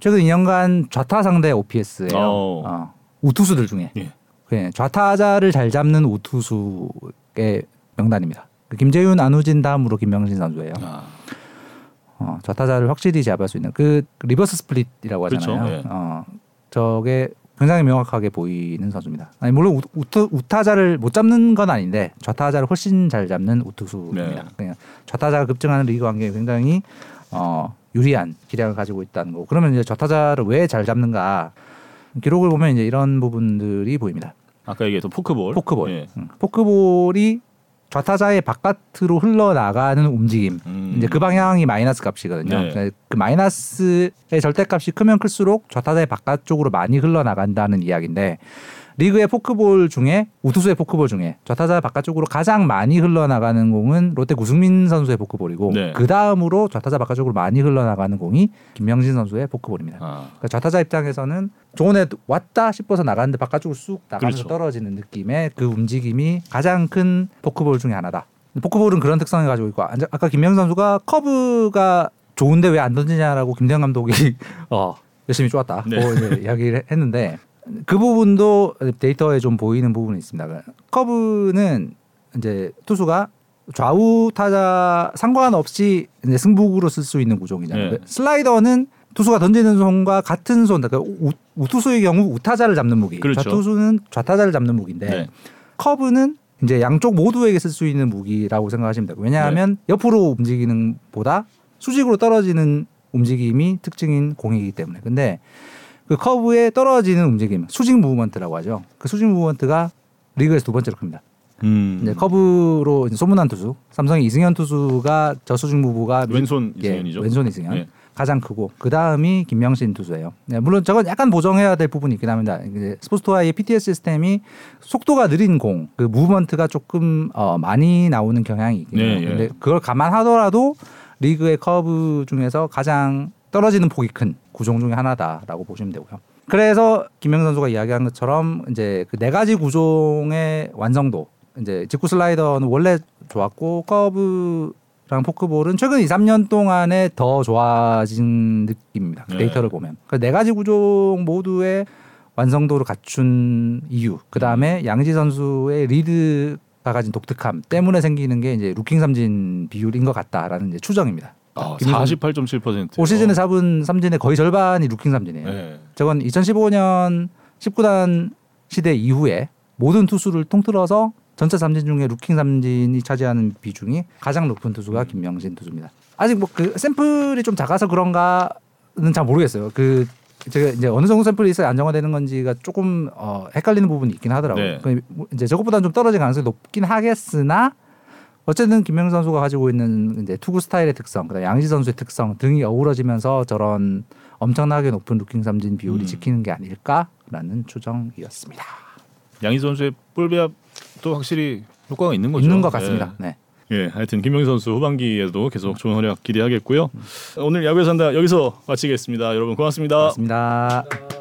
최근 2년간 좌타 상대 OPS예요. 어. 어, 우투수들 중에 예. 네, 좌타자를 잘 잡는 우투수의 명단입니다. 그 김재윤, 안우진 다음으로 김명신 선수예요. 아, 어, 좌타자를 확실히 잡을 수 있는 그 reverse split이라고 하잖아요. 그렇죠, 예. 어, 저게 굉장히 명확하게 보이는 선수입니다. 아니 물론 우, 우투, 우타자를 못 잡는 건 아닌데 좌타자를 훨씬 잘 잡는 우투수입니다. 네. 그냥 좌타자가 급증하는 리그 환경에 굉장히 어, 유리한 기량을 가지고 있다는 거고 그러면 이제 좌타자를 왜 잘 잡는가 기록을 보면 이제 이런 부분들이 보입니다. 아까 얘기했던 포크볼. 포크볼. 예. 음, 포크볼이 좌타자의 바깥으로 흘러나가는 움직임. 음. 이제 그 방향이 마이너스 값이거든요. 네. 그러니까 그 마이너스의 절대값이 크면 클수록 좌타자의 바깥쪽으로 많이 흘러나간다는 이야기인데 리그의 포크볼 중에 우투수의 포크볼 중에 좌타자 바깥쪽으로 가장 많이 흘러나가는 공은 롯데 구승민 선수의 포크볼이고 네. 그 다음으로 좌타자 바깥쪽으로 많이 흘러나가는 공이 김명신 선수의 포크볼입니다. 아, 그러니까 좌타자 입장에서는 좋은애 왔다 싶어서 나가는데 바깥쪽으로 쑥 나가면서 그렇죠. 떨어지는 느낌의 그 움직임이 가장 큰 포크볼 중에 하나다. 포크볼은 그런 특성을 가지고 있고 안- 아까 김명 선수가 커브가 좋은데 왜 안 던지냐라고 김대현 감독이 어, 열심히 쪼았다. 네. 고 이제 이야기를 했는데 그 부분도 데이터에 좀 보이는 부분이 있습니다. 그러니까 커브는 이제 투수가 좌우 타자 상관없이 이제 승부구로 쓸 수 있는 구종이잖아요. 네. 슬라이더는 투수가 던지는 손과 같은 손, 그러니까 우, 우투수의 경우 우타자를 잡는 무기, 그렇죠. 좌투수는 좌타자를 잡는 무기인데 네. 커브는 이제 양쪽 모두에게 쓸 수 있는 무기라고 생각하시면 되고 왜냐하면 네. 옆으로 움직이는 보다 수직으로 떨어지는 움직임이 특징인 공이기 때문에 근데 그 커브에 떨어지는 움직임, 수직 무브먼트라고 하죠. 그 수직 무브먼트가 리그에서 두 번째로 큽니다. 음. 이제 커브로 이제 소문난 투수, 삼성의 이승현 투수가 저 수직 무브가 미- 왼손 예, 이승현이죠. 왼손 이승현. 네. 가장 크고 그 다음이 김명신 투수예요. 네, 물론 저건 약간 보정해야 될 부분이 있긴 합니다. 이제 스포츠토아의 PTS 시스템이 속도가 느린 공, 그 무브먼트가 조금 어, 많이 나오는 경향이 있긴 해요. 네, 예. 근데 그걸 감안하더라도 리그의 커브 중에서 가장 떨어지는 폭이 큰 구종 중에 하나다라고 보시면 되고요. 그래서 김명 선수가 이야기한 것처럼 이제 그 네 가지 구종의 완성도 이제 직구 슬라이더는 원래 좋았고 커브랑 포크볼은 최근 2, 3년 동안에 더 좋아진 느낌입니다. 그 네. 데이터를 보면. 그 네 가지 구종 모두의 완성도를 갖춘 이유. 그 다음에 양의지 선수의 리드가 가진 독특함 때문에 생기는 게 이제 루킹 삼진 비율인 것 같다라는 이제 추정입니다. 아, 김명신- 48.7%. 올 시즌에 잡은 삼진의 거의 절반이 루킹 삼진이에요. 네. 저건 2015년 19단 시대 이후에 모든 투수를 통틀어서 전체 삼진 중에 루킹 삼진이 차지하는 비중이 가장 높은 투수가 김명진 투수입니다. 아직 뭐 그 샘플이 좀 작아서 그런가는 잘 모르겠어요. 그 제가 이제 어느 정도 샘플이 있어야 안정화되는 건지가 조금 어, 헷갈리는 부분이 있긴 하더라고요. 네. 이제 저것보다는 좀 떨어질 가능성이 높긴 하겠으나 어쨌든 김명진 선수가 가지고 있는 이제 투구 스타일의 특성, 그다음 양지 선수의 특성 등이 어우러지면서 저런 엄청나게 높은 루킹 삼진 비율이 음. 지키는 게 아닐까라는 추정이었습니다. 양희 선수의 볼배합도 확실히 효과가 있는 거죠. 있는 것 같습니다. 네. 예, 하여튼 김명희 선수 후반기에도 계속 좋은 활약 기대하겠고요. 오늘 야구에 산다 여기서 마치겠습니다. 여러분 고맙습니다. 고맙습니다.